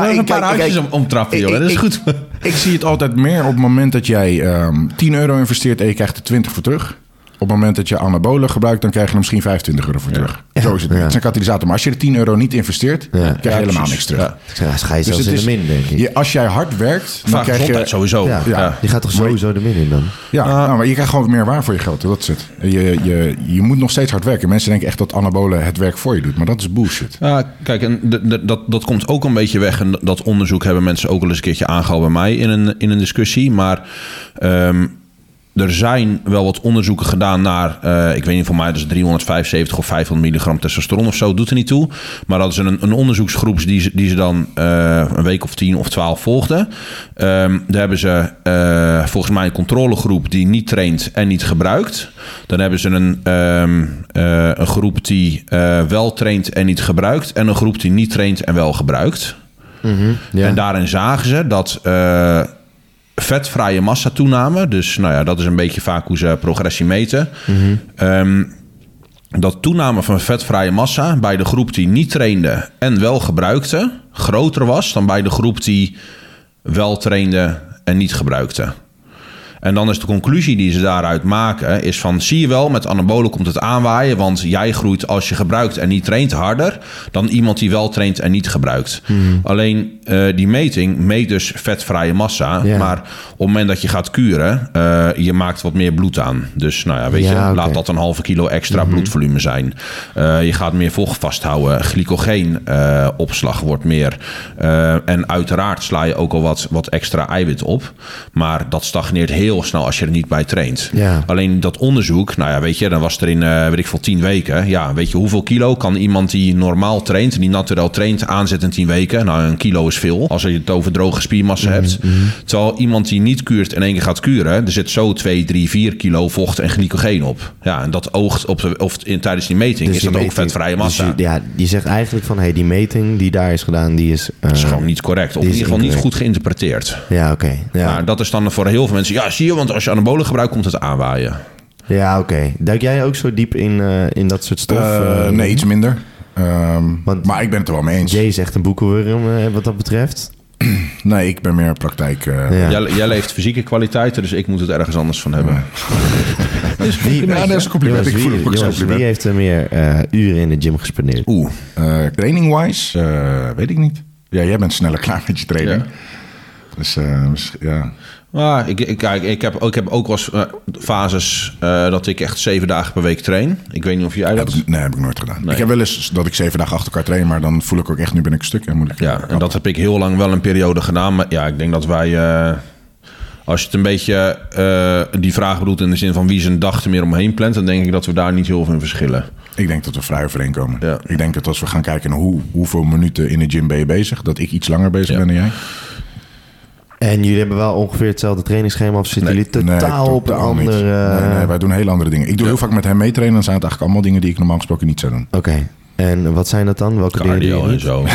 Nou, een ik- paar kijk, handjes kijk, om, omtrappen, joh. ik- Dat is goed. Ik zie het altijd meer op het moment dat jij ehm 10 euro investeert en je krijgt er 20 voor terug. Op het moment dat je anabolen gebruikt, dan krijg je er misschien 25 euro voor terug. Zo is het. Ja. Het is een katalysator. Maar als je er 10 euro niet investeert, Ja. krijg je Ja, helemaal niks terug. Ja. Ja, dan ga je Dus zelfs in is, de min, denk ik. je, als jij hard werkt, dan Vaak krijg je... sowieso. ja, Ja. je gaat toch sowieso de min in dan? Ja, nou, maar je krijgt gewoon meer waar voor je geld. Dat is het. Je, je, je moet nog steeds hard werken. Mensen denken echt dat anabolen het werk voor je doet. Maar dat is bullshit. Ja, kijk, en de- de- dat, dat komt ook een beetje weg. En dat onderzoek hebben mensen ook al eens een keertje aangehaald bij mij in een, in een discussie. Maar ehm, er zijn wel wat onderzoeken gedaan naar, eh, ik weet niet, voor mij dat is 375 of 500 milligram testosteron of zo, doet er niet toe. Maar dat is een, een onderzoeksgroep die ze, die ze dan eh, een week of 10 of 12 volgden. Ehm, daar hebben ze eh, volgens mij een controlegroep die niet traint en niet gebruikt. Dan hebben ze een, ehm, eh, een groep die wel traint en niet gebruikt. En een groep die niet traint en wel gebruikt. Ja. En daarin zagen ze dat vetvrije massa toename. Dus nou ja, dat is een beetje vaak hoe ze progressie meten. Ehm, dat toename van vetvrije massa bij de groep die niet trainde en wel gebruikte, groter was dan bij de groep die wel trainde en niet gebruikte. En dan is de conclusie die ze daaruit maken, is van zie je wel, met anabolen komt het aanwaaien, want jij groeit als je gebruikt en niet traint harder dan iemand die wel traint en niet gebruikt. Alleen eh, die meting meet dus vetvrije massa, maar op het moment dat je gaat kuren, eh, je maakt wat meer bloed aan. Dus nou ja, weet Ja, je. Mhm. laat dat een halve kilo extra bloedvolume zijn. Eh, je gaat meer vocht vasthouden, glycogeenopslag opslag wordt meer. En uiteraard sla je ook al wat, wat extra eiwit op. Maar dat stagneert heel snel als je er niet bij traint. Ja. Alleen dat onderzoek, nou ja, weet je, dan was er in, eh, weet ik veel, 10 weken. Ja, weet je, hoeveel kilo kan iemand die normaal traint, die naturel traint, aanzetten in 10 weken? Nou, een kilo is veel, als je het over droge spiermassa Mhm, hebt. Terwijl iemand die niet kuurt in één keer gaat kuren, er zit zo 2, 3, 4 kilo vocht en glycogeen op. Ja, en dat oogt op de, of in, tijdens die meting Dus is die dat ook vetvrije dus massa. je- ja, je zegt eigenlijk van, hey, die meting die daar is gedaan, die is... eh, dat is gewoon niet correct. Of die in ieder geval niet goed geïnterpreteerd. Ja, oké. Ja, Maar dat is dan voor heel veel mensen. Ja, zie je, want als je anabolen gebruikt, komt het aanwaaien. ja oké. Duik jij ook zo diep in, eh, in dat soort stof? Eh, eh, nee, iets minder. Ehm, Want- maar ik ben het er wel mee eens. Jay is echt een boekenworm wat dat betreft. Nee, ik ben meer praktijk. eh, Ja. Jij, jij leeft fysieke kwaliteiten, dus ik moet het ergens anders van hebben. Wie, Ja, dat is een compliment. Jongens, Ik voel wie, het compliment. wie heeft er meer eh, uren in de gym gespendeerd? Oeh, Eh, Training-wise, eh, weet ik niet. Ja, jij bent sneller klaar met je training. Ja. Dus eh, mis- ja. Maar ik, ik, kijk, ik, heb, ik heb ook wel eens eh, fases eh, dat ik echt zeven dagen per week train. Ik weet niet of jij Heb dat... ik, nee, heb ik nooit gedaan. Nee. Ik heb wel eens dat ik zeven dagen achter elkaar train, maar dan voel ik ook echt, nu ben ik stuk en moet ik... Ja, en dat heb ik heel lang wel een periode gedaan. Maar ja, ik denk dat wij... eh, als je het een beetje die vraag bedoelt in de zin van wie zijn dag er meer omheen plant... dan denk ik dat we daar niet heel veel in verschillen. Ik denk dat we vrij overeenkomen. Ja. Ik denk dat als we gaan kijken naar hoe, hoeveel minuten in de gym ben je bezig, dat ik iets langer bezig Ja. ben dan jij. En jullie hebben wel ongeveer hetzelfde trainingsschema of zitten jullie totaal Nee, op niet. andere... Nee, nee, wij doen hele andere dingen. Ik doe heel vaak met hem meetrainen. Dan zijn het eigenlijk allemaal dingen die ik normaal gesproken niet zou doen. Oké. En wat zijn dat dan? Welke dingen Cardio je en zo.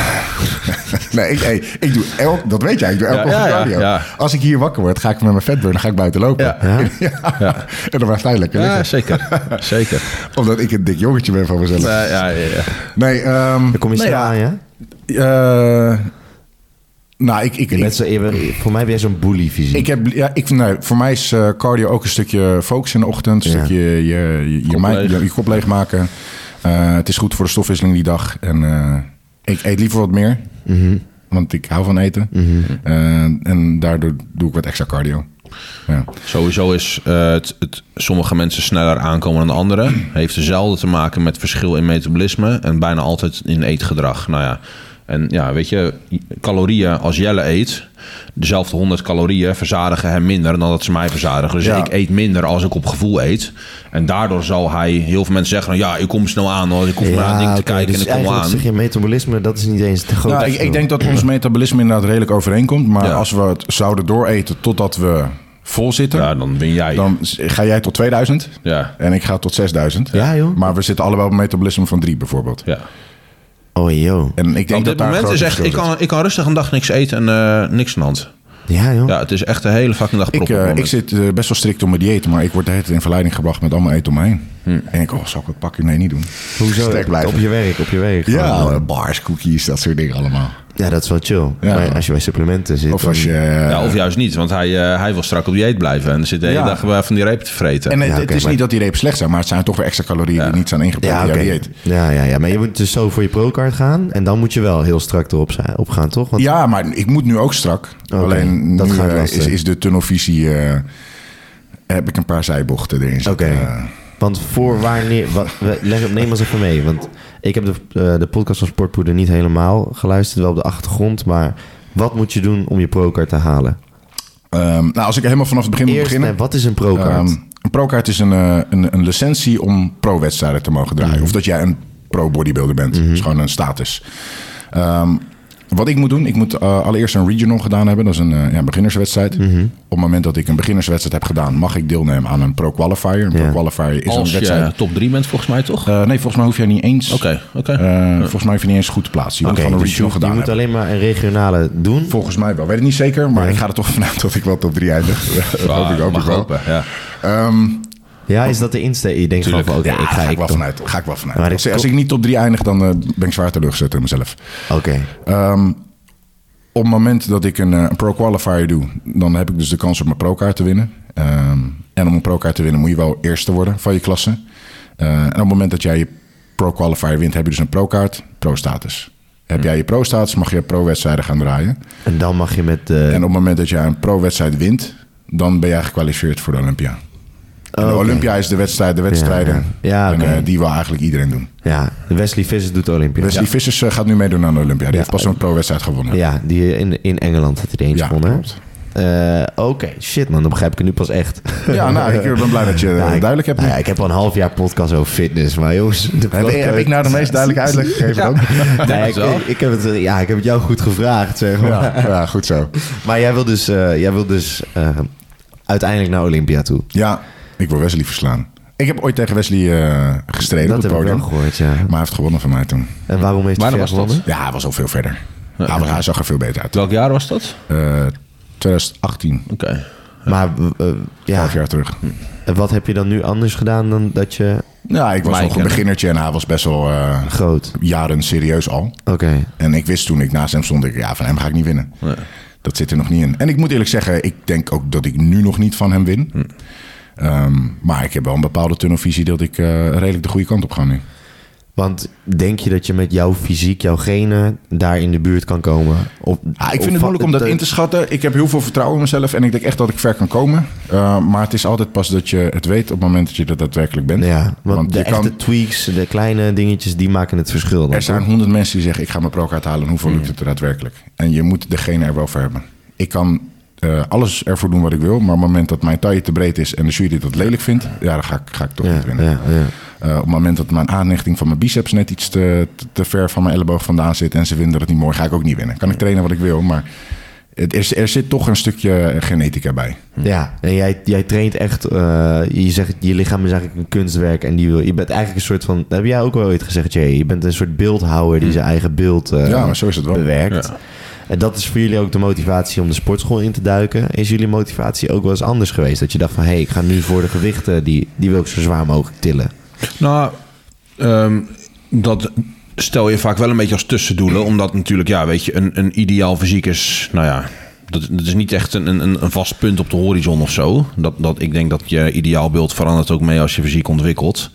Nee, ik, hey, ik doe elk, dat weet jij, ik doe elke Ja, ochtend ja, ja, cardio. ja. Als ik hier wakker word, ga ik met mijn vetburn, dan ga ik buiten lopen. Ja. Ja? Ja. En dan blijft hij lekker Ja, liggen. zeker. Zeker. Omdat ik een dik jongetje ben van mezelf. Ja, ja, ja, ja. Nee, ehm Dan kom je nee, ja, aan, ja? eh, nou, ik, ik, Je ik, bent zo, je bent- voor mij ben je zo'n bully fysiek. ik heb, ja, ik, nee, voor mij is eh, cardio ook een stukje focus in de ochtend. Een Ja. stukje je, je, je, Kop leeg. je, je kop leegmaken. Eh, het is goed voor de stofwisseling die dag. En eh, ik eet liever wat meer. Mhm. Want ik hou van eten. Eh, en daardoor doe ik wat extra cardio. Ja. Sowieso is eh, het, het sommige mensen sneller aankomen dan anderen. Heeft dezelfde te maken met verschil in metabolisme en bijna altijd in eetgedrag. Nou ja, en ja, weet je, calorieën als Jelle eet, dezelfde 100 calorieën verzadigen hem minder dan dat ze mij verzadigen. Dus Ja. ik eet minder als ik op gevoel eet. En daardoor zal hij, heel veel mensen zeggen, nou ja, ik kom snel aan hoor, ik hoef maar aan dingen te oké, kijken dus en ik kom eigenlijk aan. zeg je metabolisme, dat is niet eens te groot. Nou, ik, ik denk dat ons metabolisme inderdaad redelijk overeenkomt. Maar Ja. als we het zouden dooreten totdat we vol zitten... Ja, dan win jij. dan ga jij tot 2000 Ja, en ik ga tot 6000. Ja, joh. Maar we zitten allebei op een metabolisme van 3 bijvoorbeeld. ja. Oh, joh. En ik denk op dat dit daar moment is echt, ik kan, ik kan rustig een dag niks eten en eh, niks aan de hand. Ja, joh. Ja, het is echt een hele fucking dag. Ik, eh, het ik zit eh, best wel strikt op mijn dieet, maar ik word de hele tijd in verleiding gebracht met allemaal eten om me heen. Hm. En ik, oh, zal ik wat pakken? Nee, niet doen. Hoezo? Sterk blijven. Op je werk, op je werk. Ja, Gewoon, bars, cookies, dat soort dingen allemaal. Ja, dat is wel chill. Ja. Maar als je bij supplementen zit... Of als je... eh, Ja, of juist niet, want hij, eh, hij wil strak op dieet blijven. En zit de hele Ja. dag eh, van die reep te vreten. En het, Ja, het oké, is maar- niet dat die repen slecht zijn, maar het zijn toch weer extra calorieën die niet zijn ingepakt Ja, in oké. jouw dieet. Ja, ja, ja, maar je moet dus zo voor je pro-card gaan. En dan moet je wel heel strak erop zijn, op gaan, toch? Want, Ja, maar ik moet nu ook strak. Alleen dat nu gaat eh, is, is de tunnelvisie... eh, heb ik een paar zijbochten erin zitten. Oké. Eh, Want voor wanneer... Wat, leg, neem ons even mee. Want ik heb de, eh, de podcast van Sportpoeder niet helemaal geluisterd. Wel op de achtergrond. Maar wat moet je doen om je pro-card te halen? Ehm, nou, als ik helemaal vanaf het begin moet Eerst, beginnen. nee, wat is een pro-kaart? Ehm, een pro-kaart is een, eh, een, een licentie om pro-wedstrijden te mogen draaien. Mhm. Of dat jij een pro-bodybuilder bent. Dat is gewoon een status. Ehm, wat ik moet doen, ik moet eh, allereerst een regional gedaan hebben. Dat is een eh, ja, beginnerswedstrijd. Mhm. Op het moment dat ik een beginnerswedstrijd heb gedaan, mag ik deelnemen aan een pro-qualifier. Een Ja. pro-qualifier is Als een wedstrijd. je top 3 bent, volgens mij toch? Eh, nee, volgens mij hoef jij niet eens. Oké, oké. eh, Volgens mij hoef je niet eens goed te plaatsen. Je moet gewoon een dus je, regional je gedaan moet hebben. alleen maar een regionale doen. Volgens mij wel. Weet ik niet zeker, maar Nee. ik ga er toch vanuit dat ik wel top 3 eindig. Dat hoop ik, mag wel. hopen, ja. Ehm, Ja, is dat de insteek? Je denkt gewoon van, oké, ja, ik ga... ga ik wel vanuit. Ga ik wel vanuit. Maar Als, ik- als ik niet top 3 eindig, dan eh, ben ik zwaar teleurgezet in mezelf. Oké, Ehm, op het moment dat ik een, eh, een pro-qualifier doe, dan heb ik dus de kans op mijn pro-kaart te winnen. Ehm, en om een pro-kaart te winnen moet je wel eerste worden van je klasse. Eh, en op het moment dat jij je pro-qualifier wint, heb je dus een pro-kaart, pro-status. Heb jij je pro-status, mag je pro-wedstrijden gaan draaien. en dan mag je met... En op het moment dat jij een pro-wedstrijd wint, dan ben jij gekwalificeerd voor de Olympia. De Oh, oké. Olympia is de wedstrijd, de wedstrijden. Ja, ja. Ja, En eh, die wil eigenlijk iedereen doen. Ja, Wesley Vissers doet de Olympia. Wesley Vissers eh, gaat nu meedoen aan de Olympia. Die Ja. heeft pas een pro-wedstrijd gewonnen. Ja, die in, in Engeland had hij er eens Ja, gewonnen. Eh, Oké, shit man, dan begrijp ik het nu pas echt. Ja, nou, ik ben blij dat je Ja, ik- duidelijk hebt. nu. nou ja, ik heb al een half jaar podcast over fitness, maar jongens... de heb, ik, heb ik nou de meest duidelijke uitleg gegeven ook? Nee, ik, ik, ik heb het, ja, ik heb het jou goed gevraagd, zeg maar. Ja, ja, goed zo. Maar jij wil dus, eh, jij wil dus eh, uiteindelijk naar Olympia toe. Ja, ik wil Wesley verslaan. Ik heb ooit tegen Wesley eh, gestreden Dat op heb het ik wel podium. gehoord, ja. Maar hij heeft gewonnen van mij toen. En waarom heeft hij gewonnen? Ja, hij was al veel verder. Hij, was- hij zag er veel beter uit. Welk jaar was dat? Eh 2018, Oké. Maar eh, ja, half jaar terug. en wat heb je dan nu anders gedaan dan dat je Ja, ik was nog een beginnertje en hij was best wel eh, groot... jaren serieus al. Oké, En ik wist toen ik naast hem stond, ik, ja, van hem ga ik niet winnen. Nee. Dat zit er nog niet in. En ik moet eerlijk zeggen, ik denk ook dat ik nu nog niet van hem win. Hm. Ehm, maar ik heb wel een bepaalde tunnelvisie dat ik eh, redelijk de goede kant op ga nu. want denk je dat je met jouw fysiek, jouw genen, daar in de buurt kan komen? Of, Ah, ik vind het moeilijk om dat eh, in te schatten. Ik heb heel veel vertrouwen in mezelf en ik denk echt dat ik ver kan komen. Uh, maar het is altijd pas dat je het weet op het moment dat je er daadwerkelijk bent. Ja, want, de echte tweaks, de kleine dingetjes, die maken het verschil. dan, er zijn honderd mensen die zeggen ik ga mijn pro-kaart halen. En hoeveel lukt het er daadwerkelijk? En je moet degene er wel voor hebben. Ik kan eh, alles ervoor doen wat ik wil. Maar op het moment dat mijn taille te breed is en de jury dat lelijk vindt. Ja, dan ga ik, ga ik toch Ja, niet winnen. ja, ja. Uh, op het moment dat mijn aanhechting van mijn biceps net iets te, te, te ver van mijn elleboog vandaan zit en ze vinden dat het niet mooi, ga ik ook niet winnen. Kan ik trainen wat ik wil, maar het, er, er zit toch een stukje genetica bij. Ja, en jij, jij traint echt, eh, je zegt, je lichaam is eigenlijk een kunstwerk en die wil, je bent eigenlijk een soort van, heb jij ook wel ooit gezegd, Jay, je bent een soort beeldhouwer die zijn eigen beeld eh, Ja, maar zo is het wel. bewerkt. En dat is voor jullie ook de motivatie om de sportschool in te duiken. Is jullie motivatie ook wel eens anders geweest? Dat je dacht van, hé, hey, ik ga nu voor de gewichten, die, die wil ik zo zwaar mogelijk tillen. Nou, ehm, dat stel je vaak wel een beetje als tussendoelen. Omdat natuurlijk, ja, weet je, een, een ideaal fysiek is, nou ja... Dat, dat is niet echt een, een, een vast punt op de horizon of zo. Dat, dat, ik denk dat je ideaalbeeld verandert ook mee als je fysiek ontwikkelt.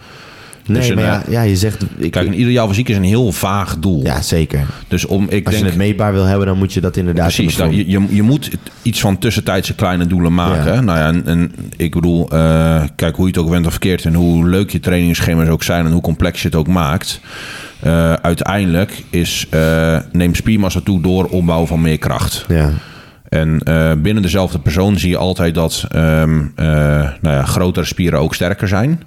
Nee, Dus een, maar ja, ja, je zegt... Ik, Kijk, een ideaal fysiek is een heel vaag doel. ja, zeker. Dus om, ik Als je het meetbaar wil hebben, dan moet je dat inderdaad... Precies, nou, je, je, je moet iets van tussentijdse kleine doelen maken. Ja. Nou ja, en, en ik bedoel, eh, kijk hoe je het ook bent of verkeerd en hoe leuk je trainingsschema's ook zijn en hoe complex je het ook maakt. Eh, uiteindelijk is eh, neem spiermassa toe door opbouw van meer kracht. Ja, En binnen dezelfde persoon zie je altijd dat eh, nou ja, grotere spieren ook sterker zijn.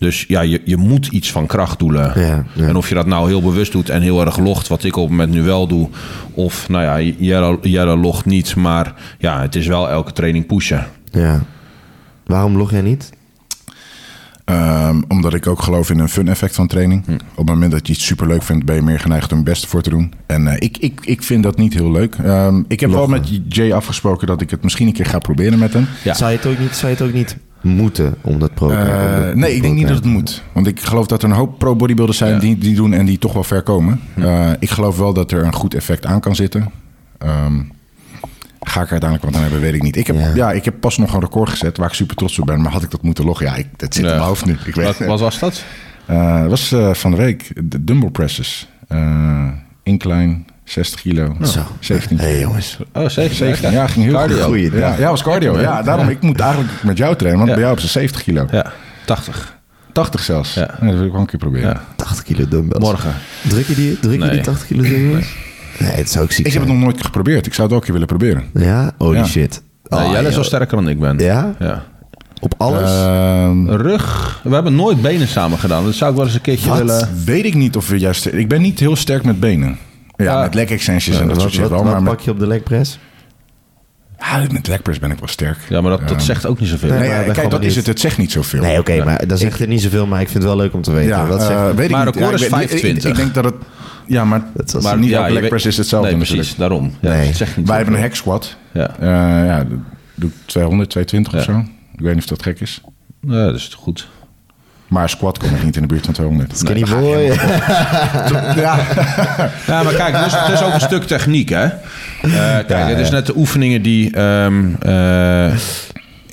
Dus ja, je, je moet iets van krachtdoelen. Ja, ja. En of je dat nou heel bewust doet en heel erg logt, wat ik op het moment nu wel doe. Of nou ja, Jelle, Jelle logt niet, maar ja, het is wel elke training pushen. ja. Waarom log jij niet? Um, omdat ik ook geloof in een fun effect van training. Hm. Op het moment dat je iets super leuk vindt, ben je meer geneigd om je best voor te doen. En uh, ik, ik, ik vind dat niet heel leuk. Um, ik heb Loggen. wel met Jay afgesproken dat ik het misschien een keer ga proberen met hem. Ja. Zou, je het ook niet, zou je het ook niet moeten om dat pro Uh, nee, ik denk niet dat het moet. Want ik geloof dat er een hoop pro-bodybuilders zijn Ja. die, die doen en die toch wel ver komen. Uh, ik geloof wel dat er een goed effect aan kan zitten. Um, Ga ik er uiteindelijk wat aan hebben, weet ik niet. Ik heb, Ja. ja. ik heb pas nog een record gezet waar ik super trots op ben. Maar had ik dat moeten loggen? Ja, ik, dat zit in mijn hoofd nu. Ik weet Wat, wat was dat? Uh, dat was uh, van de week. De dumbbell presses. Uh, incline, 60 kilo. Zo. 17. Hé hey, jongens. Oh, zeker. 17. Ja, ging heel Cardio. goed. Ja, ja, was cardio. Ja, daarom, ik moet eigenlijk met jou trainen. Want Ja. bij jou op zijn 70 kilo. Ja, 80. 80 zelfs. Ja. Ja. dat wil ik wel een keer proberen. Ja. 80 kilo dumbbells. Morgen. Druk je die, druk je Nee. die 80 kilo dumbbells? Nee, dat zou ik ziek Ik heb het nog nooit geprobeerd. Ik zou het ook een keer willen proberen. Ja? Holy Ja. shit. Nee, Oh, is joh. wel sterker dan ik ben. Ja? ja. Op alles? Ehm, Rug. We hebben nooit benen samen gedaan. Dat zou ik wel eens een keertje Wat? willen. weet ik niet of we juist... Ik ben niet heel sterk met benen. Ja, met leg extensions en dat wat soort shit wat, wel. wat Maar pak je op de leg press? ja, met leg press ben ik wel sterk. Ja, maar dat, dat zegt ook niet zoveel. Nee, ik kijk, dat is het. Het zegt niet zoveel. Nee, oké, maar dat zegt het niet zoveel, maar ik vind het wel leuk om te weten. Ja, zegt eh, weet ik Maar niet. record Ja, is ik weet- ik- 25. Ik, denk dat het... Ja, maar, Dat maar niet ja, elke is hetzelfde Nee, natuurlijk. precies. Daarom. Ja, Nee. dat zegt niet Wij hebben een zoveel. hack squat. Ja. Eh, ja, doe ik 200, 220 of zo. Ik weet niet of dat gek is. Ja, dat is goed. Maar squat kom ik niet in de buurt van 200. Skinny boy. Ja, Ja, maar kijk, het is, het is ook een stuk techniek, hè? Eh, kijk, het is net de oefeningen die... ehm, eh,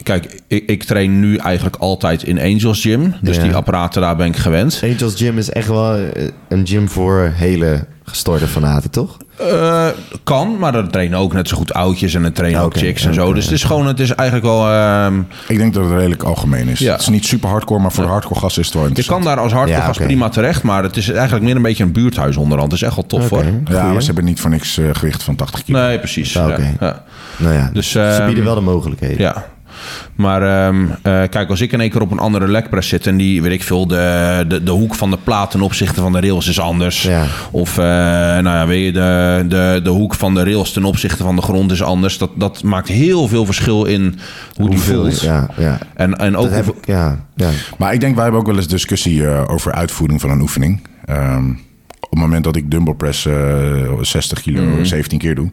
kijk, ik, ik train nu eigenlijk altijd in Angels Gym. Dus Ja. die apparaten, daar ben ik gewend. Angels Gym is echt wel eh, een gym voor hele gestoorde fanaten, toch? Eh, kan, maar er trainen ook net zo goed oudjes en er trainen ook chicks en zo. Dus het is gewoon, het is eigenlijk wel... ehm, ik denk dat het redelijk algemeen is. Ja. Het is niet super hardcore, maar voor de hardcore gasten is het wel je kan daar als hardcore Ja, gast prima terecht, maar het is eigenlijk meer een beetje een buurthuis onderhand. Het is echt wel tof, hoor. Ja, maar ze hebben niet voor niks eh, gewicht van 80 kilo. Nee, precies. Ja, ja, oké. ja. Nou ja, Dus, ze ehm, bieden wel de mogelijkheden. Ja. Maar ehm, eh, kijk, als ik in één keer op een andere legpress zit en die, weet ik veel, de, de, de hoek van de plaat ten opzichte van de rails is anders. Ja. Of, eh, nou ja, weet je, de, de, de hoek van de rails ten opzichte van de grond is anders. Dat, dat maakt heel veel verschil in hoe die voelt. Ja, ja. En, en ook heb ja, ja. Maar ik denk, wij hebben ook wel eens discussie eh, over uitvoering van een oefening. Ehm, op het moment dat ik dumbbell press eh, 60 kilo, Mhm. 17 keer doe.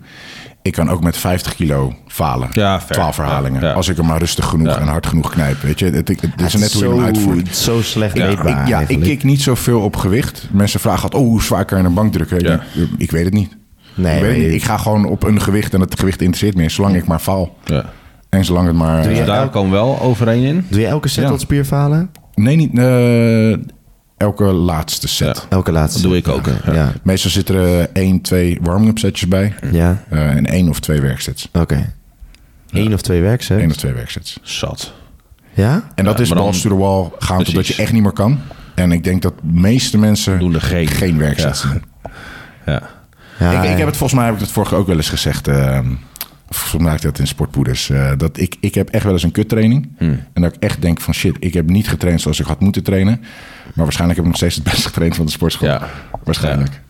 Ik kan ook met 50 kilo falen. Ja, fair. 12 herhalingen. Ja, ja. Als ik hem maar rustig genoeg Ja. en hard genoeg knijp. Weet je, het, het, het is Het net hoe je hem zo, uitvoert. zo slecht Ja, meetbaar ik, ja, ik kik niet zoveel op gewicht. Mensen vragen altijd, oh, hoe zwaar kan je een bank drukken? Ik Ik weet het niet. Nee, ik, weet maar het niet. je- ik ga gewoon op een gewicht en het gewicht interesseert me, zolang ik maar val. ja. En zolang het maar... Doe je- Dus daar komen we wel overeen in. Doe je elke set Ja. tot spierfalen? Nee, niet eh, elke laatste set. Ja. Elke laatste. Dat doe ik ook, ja. Ja, Meestal zitten er één, twee warming-up setjes bij. ja. eh, en één of twee werksets. oké. Eén of twee werksets? Eén of twee werksets. Zat. Ja? En dat Ja, is dan- balls to the wall gaan totdat Precies. je echt niet meer kan. En ik denk dat de meeste mensen Doen er geen. geen werksets Ja. doen. Ja. ja ik, ik heb het volgens mij heb ik het vorige ook wel eens gezegd. eh, volgens mij dat in sportpoeders. eh, dat ik, ik heb echt wel eens een kuttraining. Hmm. En dat ik echt denk van shit, ik heb niet getraind zoals ik had moeten trainen. Maar waarschijnlijk heb ik nog steeds het beste getraind van de sportschool. Ja. Waarschijnlijk.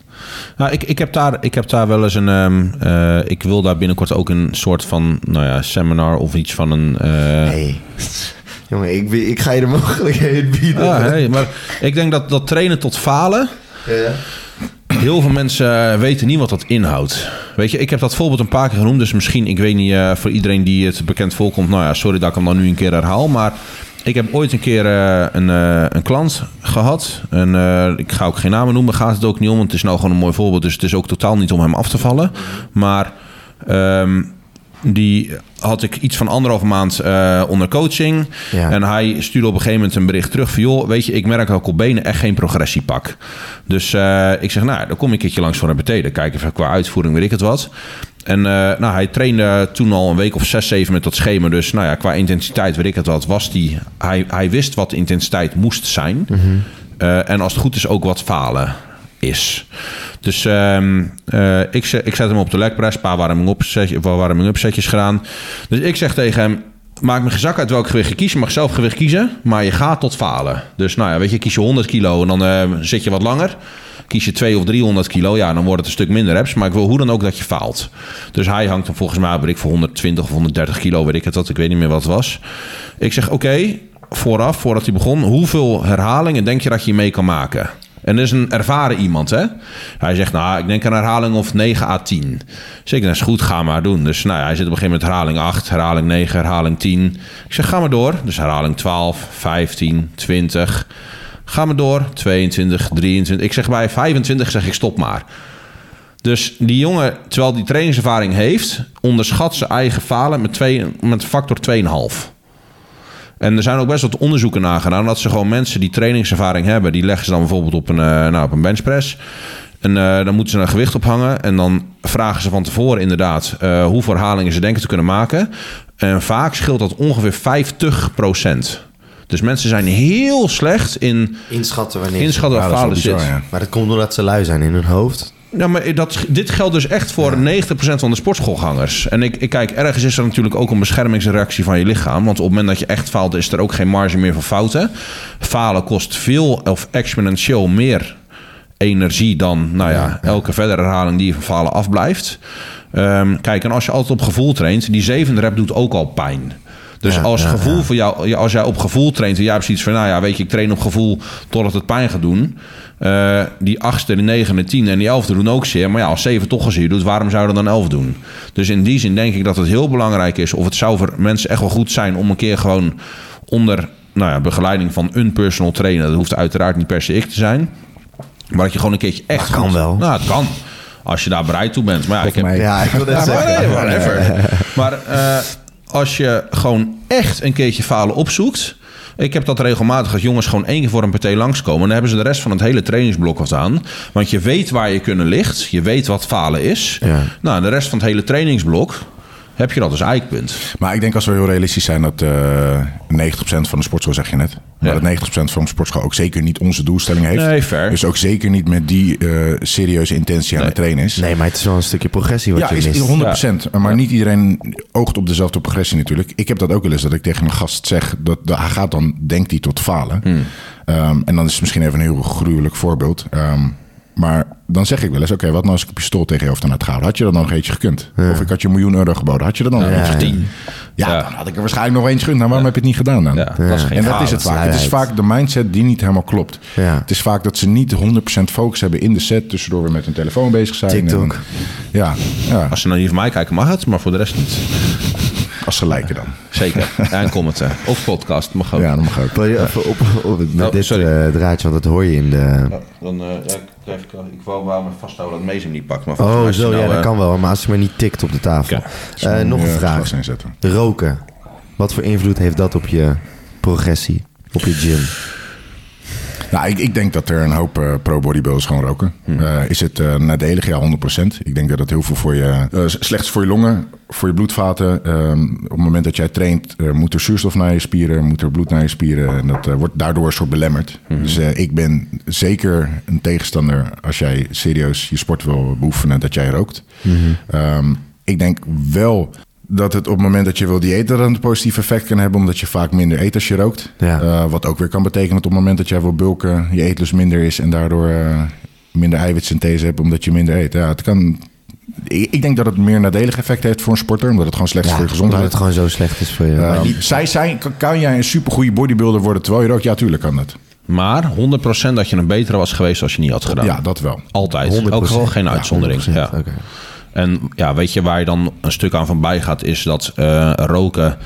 Nou, ik, ik, heb daar, ik heb daar wel eens een. ehm, eh, ik wil daar binnenkort ook een soort van nou ja, seminar of iets van een. eh, Hey. Jongen, ik, ik ga je de mogelijkheden bieden. ah, hey, maar ik denk dat dat trainen tot falen. Ja. Heel veel mensen eh, weten niet wat dat inhoudt. Weet je, ik heb dat voorbeeld een paar keer genoemd. Dus misschien, ik weet niet, eh, voor iedereen die het bekend voorkomt. Nou ja, sorry dat ik hem dan nu een keer herhaal. Maar ik heb ooit een keer eh, een, een klant gehad. En ik ga ook geen namen noemen, gaat het ook niet om. Want het is nou gewoon een mooi voorbeeld. Dus het is ook totaal niet om hem af te vallen. Maar ehm, die had ik iets van anderhalve maand eh, onder coaching. Ja. En hij stuurde op een gegeven moment een bericht terug van... joh, weet je, ik merk dat ik op benen echt geen progressie pak. Dus eh, ik zeg, nou, dan kom ik een keertje langs voor een beteden. Kijk even qua uitvoering, weet ik het wat. En eh, nou, hij trainde toen al een week of zes, zeven met dat schema. Dus nou ja, qua intensiteit, weet ik het wat, was die... Hij, hij wist wat de intensiteit moest zijn. Eh, en als het goed is ook wat falen Dus ehm, eh, ik, zet, ik hem op de een paar warming-up set, warming setjes gedaan. Dus ik zeg tegen hem, maak me geen zak uit welk gewicht je kiest. Je mag zelf gewicht kiezen, maar je gaat tot falen. Dus nou ja, weet je, kies je 100 kilo en dan eh, zit je wat langer. Kies je 2 of 300 kilo, ja, dan wordt het een stuk minder reps. Maar ik wil hoe dan ook dat je faalt. Dus hij hangt dan volgens mij, weet ik, voor 120 of 130 kilo, weet ik het wat. Ik weet niet meer wat het was. Ik zeg, oké, vooraf, voordat hij begon, hoeveel herhalingen denk je dat je mee kan maken? En dat is een ervaren iemand, hè? Hij zegt, nou, ik denk een herhaling of 9 à 10. Zeker, dat is goed, ga maar doen. Dus nou hij zit op een gegeven moment herhaling 8, herhaling 9, herhaling 10. Ik zeg, ga maar door. Dus herhaling 12, 15, 20. Ga maar door, 22, 23. Ik zeg bij 25, zeg ik, stop maar. Dus die jongen, terwijl die trainingservaring heeft, onderschat zijn eigen falen met, twee, met factor 2,5. En er zijn ook best wat onderzoeken naar gedaan. Dat ze gewoon mensen die trainingservaring hebben, die leggen ze dan bijvoorbeeld op een, eh, nou, op een benchpress. En eh, dan moeten ze een gewicht ophangen. En dan vragen ze van tevoren inderdaad eh, hoeveel herhalingen ze denken te kunnen maken. En vaak scheelt dat ongeveer 50% Dus mensen zijn heel slecht in Inschatten wanneer. ze- inschatten waar falen bizar, zit. ja. Maar dat komt omdat ze lui zijn in hun hoofd. Ja, maar dat, dit geldt dus echt voor 90% van de sportschoolgangers. En ik, ik kijk, ergens is er natuurlijk ook een beschermingsreactie van je lichaam. Want op het moment dat je echt faalt, is er ook geen marge meer voor fouten. Falen kost veel of exponentieel meer energie dan nou ja, elke verdere herhaling die je van falen afblijft. Ehm, kijk, en als je altijd op gevoel traint, die zevende rep doet ook al pijn. Dus Ja, als ja, gevoel voor jou, als jij op gevoel traint en jij hebt zoiets van, nou ja, weet je, ik train op gevoel totdat het pijn gaat doen. Eh, die achtste, de negende, de tiende en die elfde doen ook zeer. Maar ja, als zeven toch al zeer doet, waarom zou je dan elf doen? Dus in die zin denk ik dat het heel belangrijk is, of het zou voor mensen echt wel goed zijn om een keer gewoon onder nou ja, begeleiding van een personal trainer, dat hoeft uiteraard niet per se ik te zijn, maar dat je gewoon een keertje echt kan goed- wel. Nou, het kan. Als je daar bereid toe bent. Maar ja, ik heb. Ja, ik wil net ja, maar, zeggen. nee, whatever. maar eh, als je gewoon echt een keertje falen opzoekt. Ik heb dat regelmatig als jongens gewoon één keer voor een partij langskomen. En dan hebben ze de rest van het hele trainingsblok wat aan. Want je weet waar je kunnen ligt. Je weet wat falen is. Ja. Nou, de rest van het hele trainingsblok heb je dat als eikpunt. Maar ik denk als we heel realistisch zijn dat eh 90% van de sportschool, zeg je net. Maar Ja. dat 90% van de sportschool ook zeker niet onze doelstelling heeft. Nee, fair. Dus ook zeker niet met die eh, serieuze intentie aan Nee. het trainen is. Nee, maar het is wel een stukje progressie wat Ja, je is, mist. is 100%. Maar niet iedereen oogt op dezelfde progressie natuurlijk. Ik heb dat ook wel eens dat ik tegen een gast zeg dat, dat hij gaat dan, denkt hij tot falen. Hmm. Ehm, en dan is het misschien even een heel gruwelijk voorbeeld. Ehm, maar dan zeg ik wel eens, oké, wat nou als ik een pistool tegen je hoofd aan het gehouden? Had je dat nog eentje gekund? Of ik had je een miljoen euro geboden. Had je dat dan nog Ja, eentje. Ja, Ja. dan had ik er waarschijnlijk nog eens gekund. Nou, waarom heb je het niet gedaan dan? Ja, dat is geen En dat is het vaak. Het is vaak de mindset die niet helemaal klopt. Ja. Het is vaak dat ze niet 100% focus hebben in de set. Tussendoor weer met hun telefoon bezig zijn. TikTok. En- ja, ja, Als ze naar hier van mij kijken mag het, maar voor de rest niet. als ze lijken dan. Zeker. En commenten. Of podcast mag ook. Ja, dat mag ook. Wil je even op, op, met Oh, dit eh, draadje, want dat hoor je in de... Dan, eh, ja, ik, ik wou wel me vasthouden dat Mees hem niet pakt. Maar Oh, zo, ja, nou, dat eh, kan wel. Maar als hij maar niet tikt op de tafel. Eh, nog een Ja, vraag. Roken. Wat voor invloed heeft dat op je progressie? Op je gym? Nou, ik, ik denk dat er een hoop eh, pro-bodybuilders gewoon roken. Hm. Eh, is het eh nadelig? Ja, 100%. Ik denk dat het heel veel voor je... slecht is voor je longen, voor je bloedvaten. Ehm, op het moment dat jij traint, moet er zuurstof naar je spieren, moet er bloed naar je spieren. En dat wordt daardoor een soort belemmerd. Hm. Dus ik ben zeker een tegenstander als jij serieus je sport wil beoefenen, dat jij rookt. Ehm, ik denk wel dat het op het moment dat je wil diëten... dat het een positief effect kan hebben... omdat je vaak minder eet als je rookt. Ja. Eh, wat ook weer kan betekenen dat op het moment dat jij wil bulken... je eetlust minder is en daardoor eh, minder eiwitsynthese hebt... omdat je minder eet. Ja, het kan... Ik, denk dat het meer nadelig effect heeft voor een sporter... omdat het gewoon slecht is voor je omdat gezondheid. het gewoon zo slecht is voor je. Eh, zij zijn, kan, jij een supergoeie bodybuilder worden terwijl je rookt? Ja, tuurlijk kan dat. Maar 100% dat je een betere was geweest als je niet had gedaan. Ja, dat wel. Altijd. 100%. Ook gewoon geen Ja, uitzondering. 100%, Ja, oké. En ja, weet je waar je dan een stuk aan van bij gaat, is dat eh, roken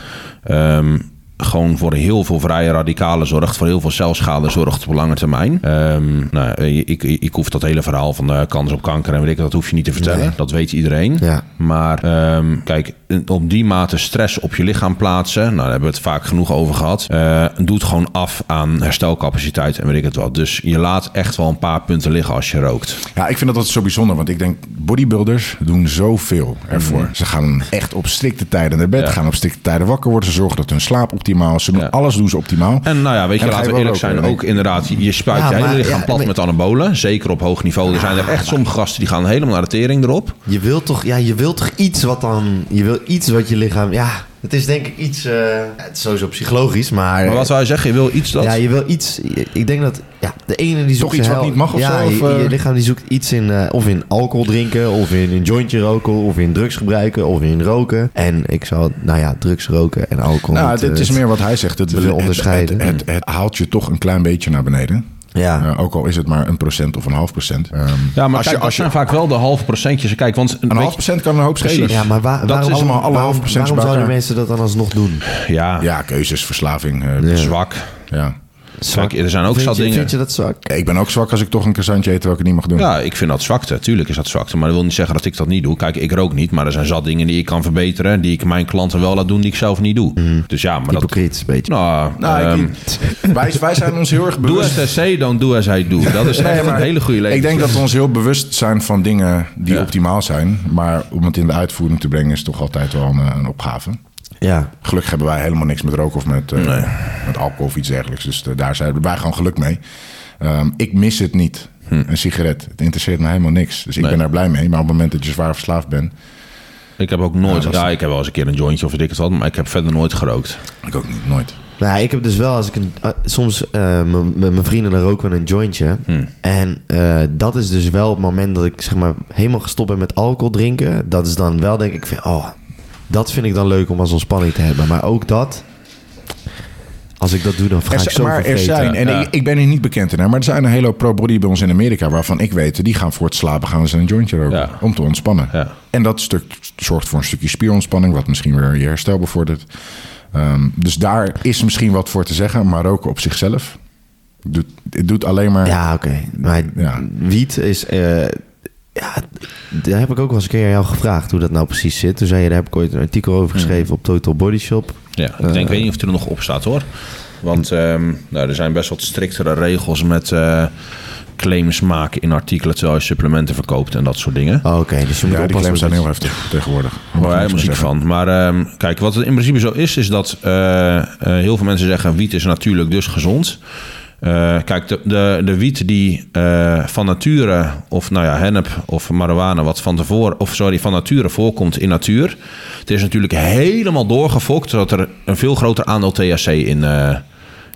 ehm, gewoon voor heel veel vrije radicalen zorgt, voor heel veel celschade zorgt op lange termijn. Ehm, nou, eh, ik, ik, ik hoef dat hele verhaal van de kans op kanker en weet ik, dat hoef je niet te vertellen. Nee. Dat weet iedereen. Ja. Maar ehm, kijk, op die mate stress op je lichaam plaatsen, nou, daar hebben we het vaak genoeg over gehad, eh, doet gewoon af aan herstelcapaciteit en weet ik het wat. Dus je laat echt wel een paar punten liggen als je rookt. Ja, ik vind dat altijd zo bijzonder. Want ik denk, bodybuilders doen zoveel ervoor. Ze gaan echt op strikte tijden naar bed. Ja. Gaan op strikte tijden wakker worden. Ze zorgen dat hun slaap optimaal is. Ze doen Ja. alles doen ze optimaal. En nou ja, weet je, laten we eerlijk zijn. Ook inderdaad, je- spuit Ja, je hele lichaam ja, plat maar- met anabolen. Zeker op hoog niveau. Er zijn er echt sommige gasten die gaan helemaal naar de tering erop. Je wilt toch, ja, je wilt toch iets wat dan, je wil iets wat je lichaam, ja, het is denk ik iets, eh, het is sowieso psychologisch, maar, Maar wat wij zeggen, je wil iets dat... ja, je wil iets, ik denk dat, ja, de ene die zoekt iets zijn wat niet mag of ja, zo, of, je, je eh? lichaam die zoekt iets in, eh, of in alcohol drinken, of in een jointje roken, of in drugs gebruiken, of in roken. En ik zou, nou ja, drugs roken en alcohol. nou, niet, het, het eh, is meer wat hij zegt. Het, het- het, het haalt je toch een klein beetje naar beneden. Ja, Eh, ook al is het maar een procent of een half procent. Ehm, Ja, maar als kijk, je, als je, dat zijn vaak wel de halve procentjes. Kijk, want een half procent kan een hoop schelen. Precies. ja maar waar, Dat waarom, is allemaal alle waarom, procentjes waarom zouden mensen dat dan alsnog doen? ja, Ja, keuzes, verslaving. eh, Ja. zwak. ja. Zwak. Kijk, er zijn ook vind zat je, dingen- Vind je dat zwak? Ik ben ook zwak als ik toch een croissantje eet terwijl ik het niet mag doen. Ja, ik vind dat zwakte. Tuurlijk is dat zwakte. Maar dat wil niet zeggen dat ik dat niet doe. Kijk, ik rook niet. Maar er zijn zat dingen die ik kan verbeteren. Die ik mijn klanten wel laat doen, die ik zelf niet doe. Dus ja, maar dat... Hypocriet, een beetje. Nou, Nou, ehm, ik, wij, wij zijn ons heel erg doe bewust. as they say, don't do as I do. Dat is echt een hele goede leven. Ik denk dat we ons heel bewust zijn van dingen die Ja. optimaal zijn. Maar om het in de uitvoering te brengen is toch altijd wel een, een opgave. Ja, Gelukkig hebben wij helemaal niks met roken of met, eh, met alcohol of iets dergelijks. Dus eh, daar zijn wij gewoon geluk mee. Ehm, ik mis het niet. Een sigaret. Het interesseert me helemaal niks. Dus ik Nee. ben daar blij mee. Maar op het moment dat je zwaar verslaafd bent... Ik heb ook nooit... Ja, ik heb wel eens een keer een jointje of weet ik het wat, maar ik heb verder nooit gerookt. Ik ook niet, nooit. Nou, ik heb dus wel als ik een, eh, soms eh, met mijn vrienden dan roken we een jointje. Hmm. En eh, dat is dus wel het moment dat ik zeg maar helemaal gestopt ben met alcohol drinken. Dat is dan wel denk ik van, oh, dat vind ik dan leuk om als ontspanning te hebben. Maar ook dat, als ik dat doe, dan ga Er, ik zo maar er zijn, en Ja. ik, ik ben hier niet bekend in, maar er zijn een hele pro-body bij ons in Amerika waarvan ik weet, die gaan voor het slapen gaan ze een jointje roken Ja. om te ontspannen. Ja. En dat stuk zorgt voor een stukje spierontspanning, wat misschien weer je herstel bevordert. Ehm, dus daar is misschien wat voor te zeggen, maar roken op zichzelf doet, het doet alleen maar. Ja, oké. Maar wiet is... eh, ja, daar heb ik ook wel eens een keer aan jou gevraagd hoe dat nou precies zit. Toen zei je, daar heb ik ooit een artikel over geschreven op Total Body Shop. Ja, ik denk, ik weet niet of het er nog op staat hoor. Want ehm, nou, er zijn best wat striktere regels met eh, claims maken in artikelen terwijl je supplementen verkoopt en dat soort dingen. Oh, oké, dus je moet Ja, die claims zijn heel heftig tegenwoordig. Daar meer muziek van. Maar ehm, kijk, wat het in principe zo is, is dat eh, eh, heel veel mensen zeggen wiet is natuurlijk dus gezond. Eh, kijk, de, de, de wiet die eh, van nature, of nou ja, hennep of marijuana, wat van tevoren, of sorry, van nature voorkomt in natuur. Het is natuurlijk helemaal doorgefokt, zodat er een veel groter aandeel THC in, eh,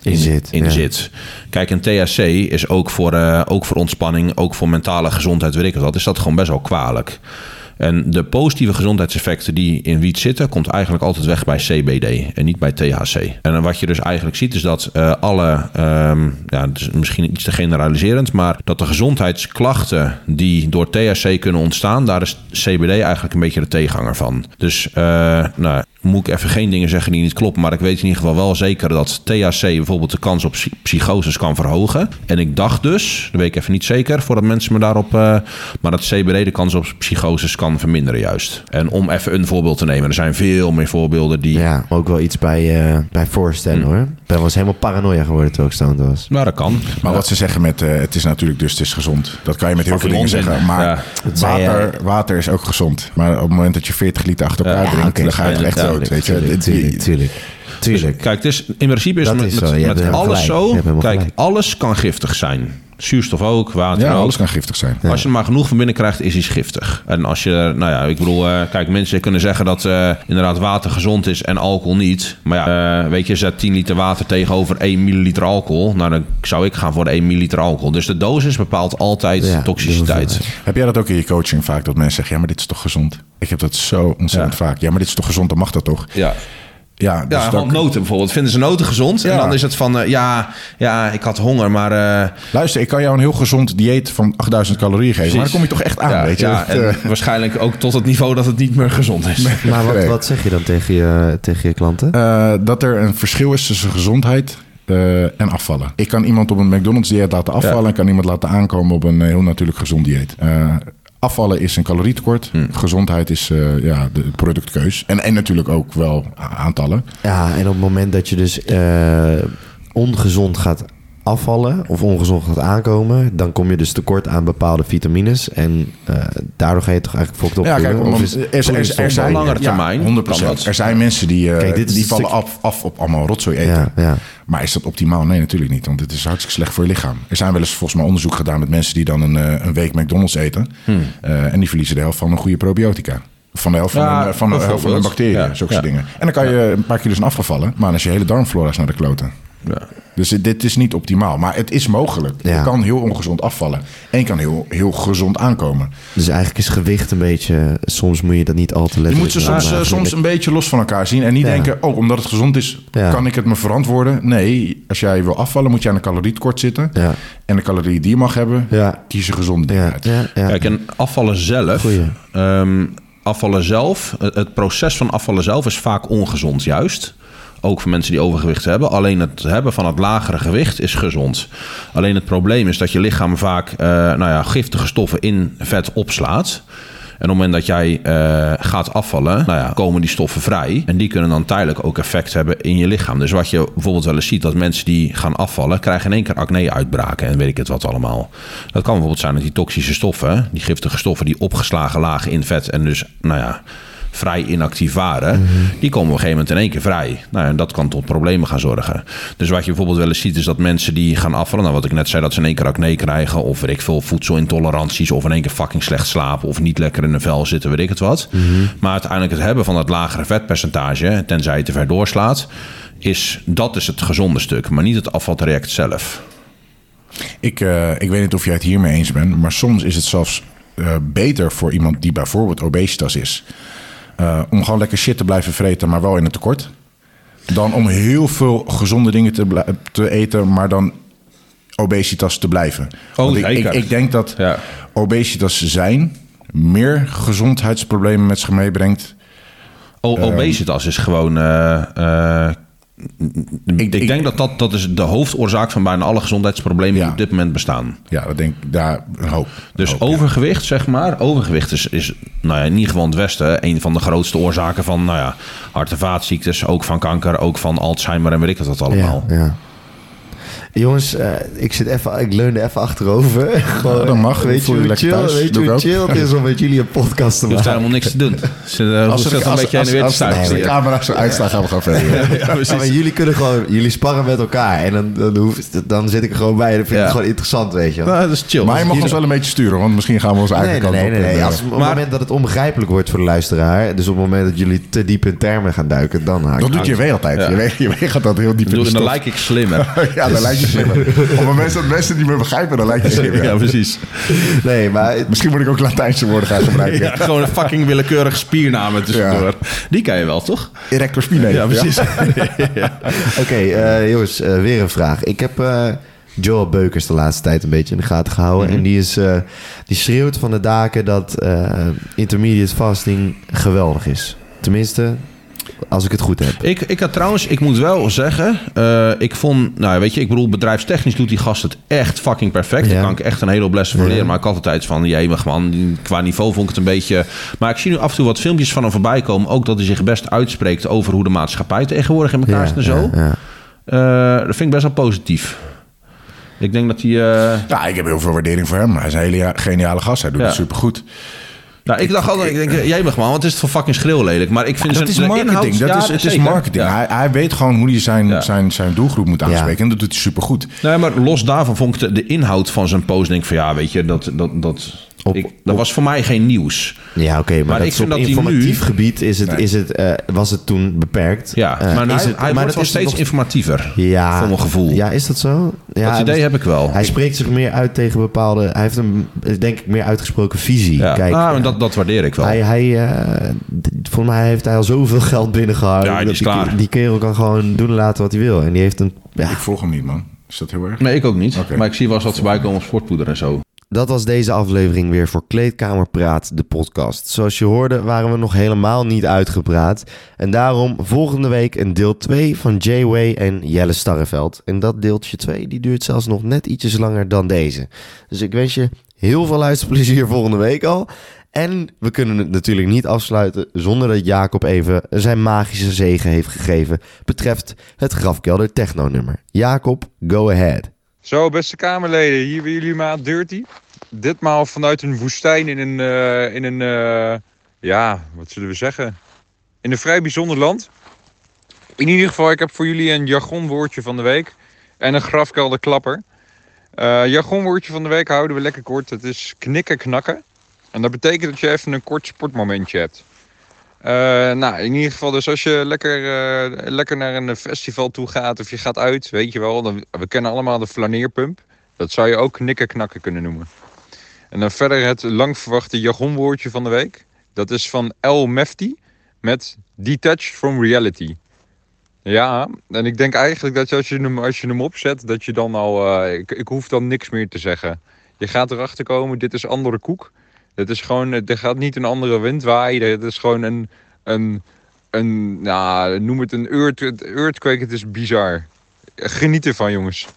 In zit, in ja. zit. Kijk, een THC is ook voor, ook voor ontspanning, ook voor mentale gezondheid, weet ik wat. Is dat gewoon best wel kwalijk. En de positieve gezondheidseffecten die in wiet zitten, komt eigenlijk altijd weg bij CBD en niet bij THC. En wat je dus eigenlijk ziet, is dat eh, alle, ehm, ja, misschien iets te generaliserend, maar dat de gezondheidsklachten die door THC kunnen ontstaan, daar is CBD eigenlijk een beetje de tegenhanger van. Dus, eh, nou, moet ik even geen dingen zeggen die niet kloppen, maar ik weet in ieder geval wel zeker dat THC bijvoorbeeld de kans op psy- psychoses kan verhogen. En ik dacht dus, dat weet ik even niet zeker, voordat mensen me daarop, eh, maar dat CBD de kans op psychoses kan verminderen juist. En om even een voorbeeld te nemen, er zijn veel meer voorbeelden die... Ja, ook wel iets bij, eh, bij voorstellen hoor. Ik ben wel eens helemaal paranoia geworden toen ik stoned was. Nou, dat kan. Maar wat ze zeggen met eh, het is natuurlijk dus het is gezond. Dat kan je met heel veel dingen onzin. zeggen. Maar Ja. Dat zei water, water is ook gezond. Maar op het moment dat je 40 liter achter elkaar Ja, drinkt, dan ga je echt ja, dood. Weet je? Tuurlijk, Dit- tuurlijk. Kijk, het is, in principe is Dat met, is met, alles gelijk. Zo. Kijk, gelijk. alles kan giftig zijn. Zuurstof ook, water Ja, ook. alles kan giftig zijn. Als je er maar genoeg van binnen krijgt, is iets giftig. En als je, nou ja, ik bedoel, eh, kijk, mensen kunnen zeggen dat eh, inderdaad water gezond is en alcohol niet. Maar ja, eh, weet je, zet 10 liter water tegenover 1 milliliter alcohol. Nou, dan zou ik gaan voor de 1 milliliter alcohol. Dus de dosis bepaalt altijd Ja, toxiciteit. Heb jij dat ook in je coaching vaak? Dat mensen zeggen, ja, maar dit is toch gezond? Ik heb dat zo ontzettend Ja. vaak. Ja, maar dit is toch gezond? Dan mag dat toch? Ja. Ja, dus Ja, dan- want noten bijvoorbeeld. Vinden ze noten gezond? En Ja. dan is het van, eh, ja, ja, ik had honger, maar... eh, Luister, ik kan jou een heel gezond dieet van 8000 calorieën geven. Maar dan kom je toch echt aan, ja, weet je? ja, Dat, en eh, waarschijnlijk ook tot het niveau dat het niet meer gezond is. Maar wat, Nee. wat zeg je dan tegen je, tegen je klanten? eh, dat er een verschil is tussen gezondheid eh, en afvallen. Ik kan iemand op een McDonald's dieet laten afvallen... Ja. en kan iemand laten aankomen op een heel natuurlijk gezond dieet. Eh, afvallen is een calorietekort. Hm. Gezondheid is eh, ja, de productkeus. En, en natuurlijk ook wel aantallen. Ja, en op het moment dat je dus eh, ongezond gaat afvallen of ongezond gaat aankomen, dan kom je dus tekort aan bepaalde vitamines. En eh, daardoor ga je toch eigenlijk fokt op. Ja, kijk, of om- is- er, er, er, het zijn op langere termijn Ja, 100%. kan dat. Er zijn mensen die, eh, Kijk, die vallen stuk- af, af op allemaal rotzooi eten. Ja, ja. Maar is dat optimaal? Nee, natuurlijk niet. Want het is hartstikke slecht voor je lichaam. Er zijn wel eens volgens mij onderzoek gedaan met mensen die dan een, eh, een week McDonald's eten. Eh, en die verliezen de helft van een goede probiotica. Van de helft van, Ja, een, van, de helft van bacterie. Ja, zulke dingen. En dan kan je een paar kilo's afgevallen. Maar dan is je hele darmflora naar de kloten. Ja. Dus dit is niet optimaal. Maar het is mogelijk. Ja. Je kan heel ongezond afvallen. En je kan heel, heel gezond aankomen. Dus eigenlijk is gewicht een beetje... Soms moet je dat niet al te Je letterlijk moet ze soms, eh, soms een beetje los van elkaar zien. En niet Ja. denken, oh, omdat het gezond is, Ja. kan ik het me verantwoorden. Nee, als jij wil afvallen, moet je aan een calorietekort zitten. Ja. En de calorieën die je mag hebben, Ja. kies je gezonde dingen Ja, uit. ja, ja. Kijk, en afvallen zelf. Goeie. ehm, afvallen zelf, het het proces van afvallen zelf is vaak ongezond, juist. Ook voor mensen die overgewicht hebben. Alleen het hebben van het lagere gewicht is gezond. Alleen het probleem is dat je lichaam vaak eh, nou ja, giftige stoffen in vet opslaat. En op het moment dat jij eh, gaat afvallen, nou ja, komen die stoffen vrij. En die kunnen dan tijdelijk ook effect hebben in je lichaam. Dus wat je bijvoorbeeld wel eens ziet, dat mensen die gaan afvallen, krijgen in één keer acne-uitbraken en weet ik het wat allemaal. Dat kan bijvoorbeeld zijn dat die toxische stoffen, die giftige stoffen, die opgeslagen lagen in vet en dus, nou ja, vrij inactief waren, die komen op een gegeven moment in één keer vrij. Nou, en dat kan tot problemen gaan zorgen. Dus wat je bijvoorbeeld wel eens ziet, is dat mensen die gaan afvallen, nou wat ik net zei, dat ze in één keer acne krijgen, of weet ik veel voedselintoleranties, of in één keer fucking slecht slapen, of niet lekker in een vel zitten, weet ik het wat. Maar uiteindelijk het hebben van dat lagere vetpercentage, tenzij je te ver doorslaat, is dat is het gezonde stuk, maar niet het afvaltraject zelf. Ik, eh, ik weet niet of jij het hiermee eens bent, maar soms is het zelfs eh, beter voor iemand die bijvoorbeeld obesitas is. Eh, om gewoon lekker shit te blijven vreten, maar wel in het tekort. Dan om heel veel gezonde dingen te, te eten, maar dan obesitas te blijven. Oh, ik, ik, denk dat Ja. obesitas zijn meer gezondheidsproblemen met zich meebrengt. O- obesitas is gewoon. eh, eh, ik, ik- denk dat, dat dat is de hoofdoorzaak van bijna alle gezondheidsproblemen die op dit moment bestaan. Ja, dat denk ik daar een hoop. Dus ja. overgewicht, zeg maar. Overgewicht is, is nou ja, in ieder geval in het Westen een van de grootste oorzaken van nou ja, hart- en vaatziektes. Ook van kanker, ook van Alzheimer en weet ik wat allemaal. Ja, ja. Jongens, eh, ik, zit even, ik leunde even achterover. Gewoon, dat mag. Weet Voel je je hoe lekker chill, thuis. weet je hoe chill het is om met jullie een podcast te Je hoeft maken? helemaal niks te doen. Ze uh, Als, er- een als, beetje als, weer als, als, de camera zo gaan we gewoon verder. Ja, precies. Ja, maar jullie kunnen gewoon, jullie sparren met elkaar. En dan, dan, hoef, dan zit ik er gewoon bij. En dan vind ik Ja. het gewoon interessant, weet je wel. Nou, dat is chill. Maar je mag ons wel een beetje sturen, want misschien gaan we Nee, eigen nee, nee. kant nee, op. nee. eh, op het moment dat het onbegrijpelijk wordt voor de luisteraar... dus op het moment dat jullie te diep in termen gaan duiken... dan haak ik dat doet je weer altijd. Je, weet, je weet gaat dat heel diep in de dan lijk ik slimmer. Ja, dan lijkt je slimmer. Op het moment dat mensen niet meer begrijpen, dan lijkt je slimmer. ja, precies. Nee, maar Misschien moet ik ook Latijnse woorden gaan gebruiken. Ja, gewoon een fucking willekeurig spiernamen tussendoor. Die kan je wel, toch? Erector spine. Ja, precies. Oké, eh, jongens, eh, weer een vraag. Ik heb eh, Joel Beukers de laatste tijd een beetje in de gaten gehouden. Mhm. En die, is, eh, die schreeuwt van de daken dat eh, intermediate fasting geweldig is. Tenminste, als ik het goed heb. Ik, ik had trouwens, ik moet wel zeggen, eh, ik vond, nou weet je, ik bedoel, bedrijfstechnisch doet die gast het echt fucking perfect. Daar Ja. kan ik echt een hele hoop lessen van Ja. leren. Maar ik had altijd van, jemig man, qua niveau vond ik het een beetje... Maar ik zie nu af en toe wat filmpjes van hem voorbij komen. Ook dat hij zich best uitspreekt over hoe de maatschappij tegenwoordig in elkaar zit en zo. ja, ja. Eh, dat vind ik best wel positief. Ik denk dat hij... eh, Ja, ik heb heel veel waardering voor hem. Hij is een hele geniale gast. Hij doet Ja. het supergoed. Nou, ik dacht altijd, ik denk, jemig man, wat is het voor fucking schreeuwlelijk. Maar ik vind dat zijn- is marketing. inhoud- dat ja, is, het is marketing. Ja. Hij, hij weet gewoon hoe hij zijn, Ja. zijn, zijn doelgroep moet aanspreken. En dat doet hij supergoed. Nee, maar los daarvan vond ik de, de inhoud van zijn post... denk ik van ja, weet je, dat, dat, dat, Op- ik, dat was voor mij geen nieuws. Ja, oké, maar, Maar dat ik is vind op dat informatief nu- gebied is het, Nee. is het, eh, was het toen beperkt. Ja, Eh, maar is hij, het- hij maar wordt wel is steeds nog- informatiever. Ja, Voor mijn gevoel. Ja, is dat zo? Ja, dat idee heb ik wel. Hij spreekt zich meer uit tegen bepaalde... Hij heeft een, denk ik, meer uitgesproken visie. ja. Kijk, ah, eh, en dat, dat waardeer ik wel. Hij, hij, eh, volgens mij heeft hij al zoveel geld binnengehaald. Ja, die dat is klaar. Die kerel kan gewoon doen en laten wat hij wil. En die heeft een... Ja, Ik volg hem niet, man. Is dat heel erg? Nee, ik ook niet. Maar ik zie wel eens wat voorbij komen op sportpoeder en zo. Dat was deze aflevering weer voor Kleedkamer Praat, de podcast. Zoals je hoorde waren we nog helemaal niet uitgepraat. En daarom volgende week een deel 2 van J-Way en Jelle Starreveld. En dat deeltje 2 die duurt zelfs nog net ietsjes langer dan deze. Dus ik wens je heel veel luisterplezier volgende week al. En we kunnen het natuurlijk niet afsluiten zonder dat Jacob even zijn magische zegen heeft gegeven. Betreft het Grafkelder Techno nummer. Jacob, go ahead. Zo, beste Kamerleden, hier bij jullie maat Dirty. Ditmaal vanuit een woestijn in een, eh, in een eh, ja, wat zullen we zeggen? In een vrij bijzonder land. In ieder geval, ik heb voor jullie een jargonwoordje van de week en een grafkelderklapper. Eh jargonwoordje van de week houden we lekker kort. Het is knikken knakken. En dat betekent dat je even een kort sportmomentje hebt. Eh, nou, in ieder geval, dus als je lekker, eh, lekker naar een festival toe gaat of je gaat uit, weet je wel, dan, we kennen allemaal de flaneerpump. Dat zou je ook knikken knakken kunnen noemen. En dan verder het lang verwachte jargonwoordje van de week. Dat is van El Mefti met Detached from Reality. Ja, en ik denk eigenlijk dat als je hem, als je hem opzet, dat je dan al... eh, ik, ik hoef dan niks meer te zeggen. Je gaat erachter komen, dit is andere koek. Het is gewoon, er gaat niet een andere wind waaien. Het is gewoon een, een, een nou, noem het een earth, earthquake. Het is bizar. Geniet ervan, jongens.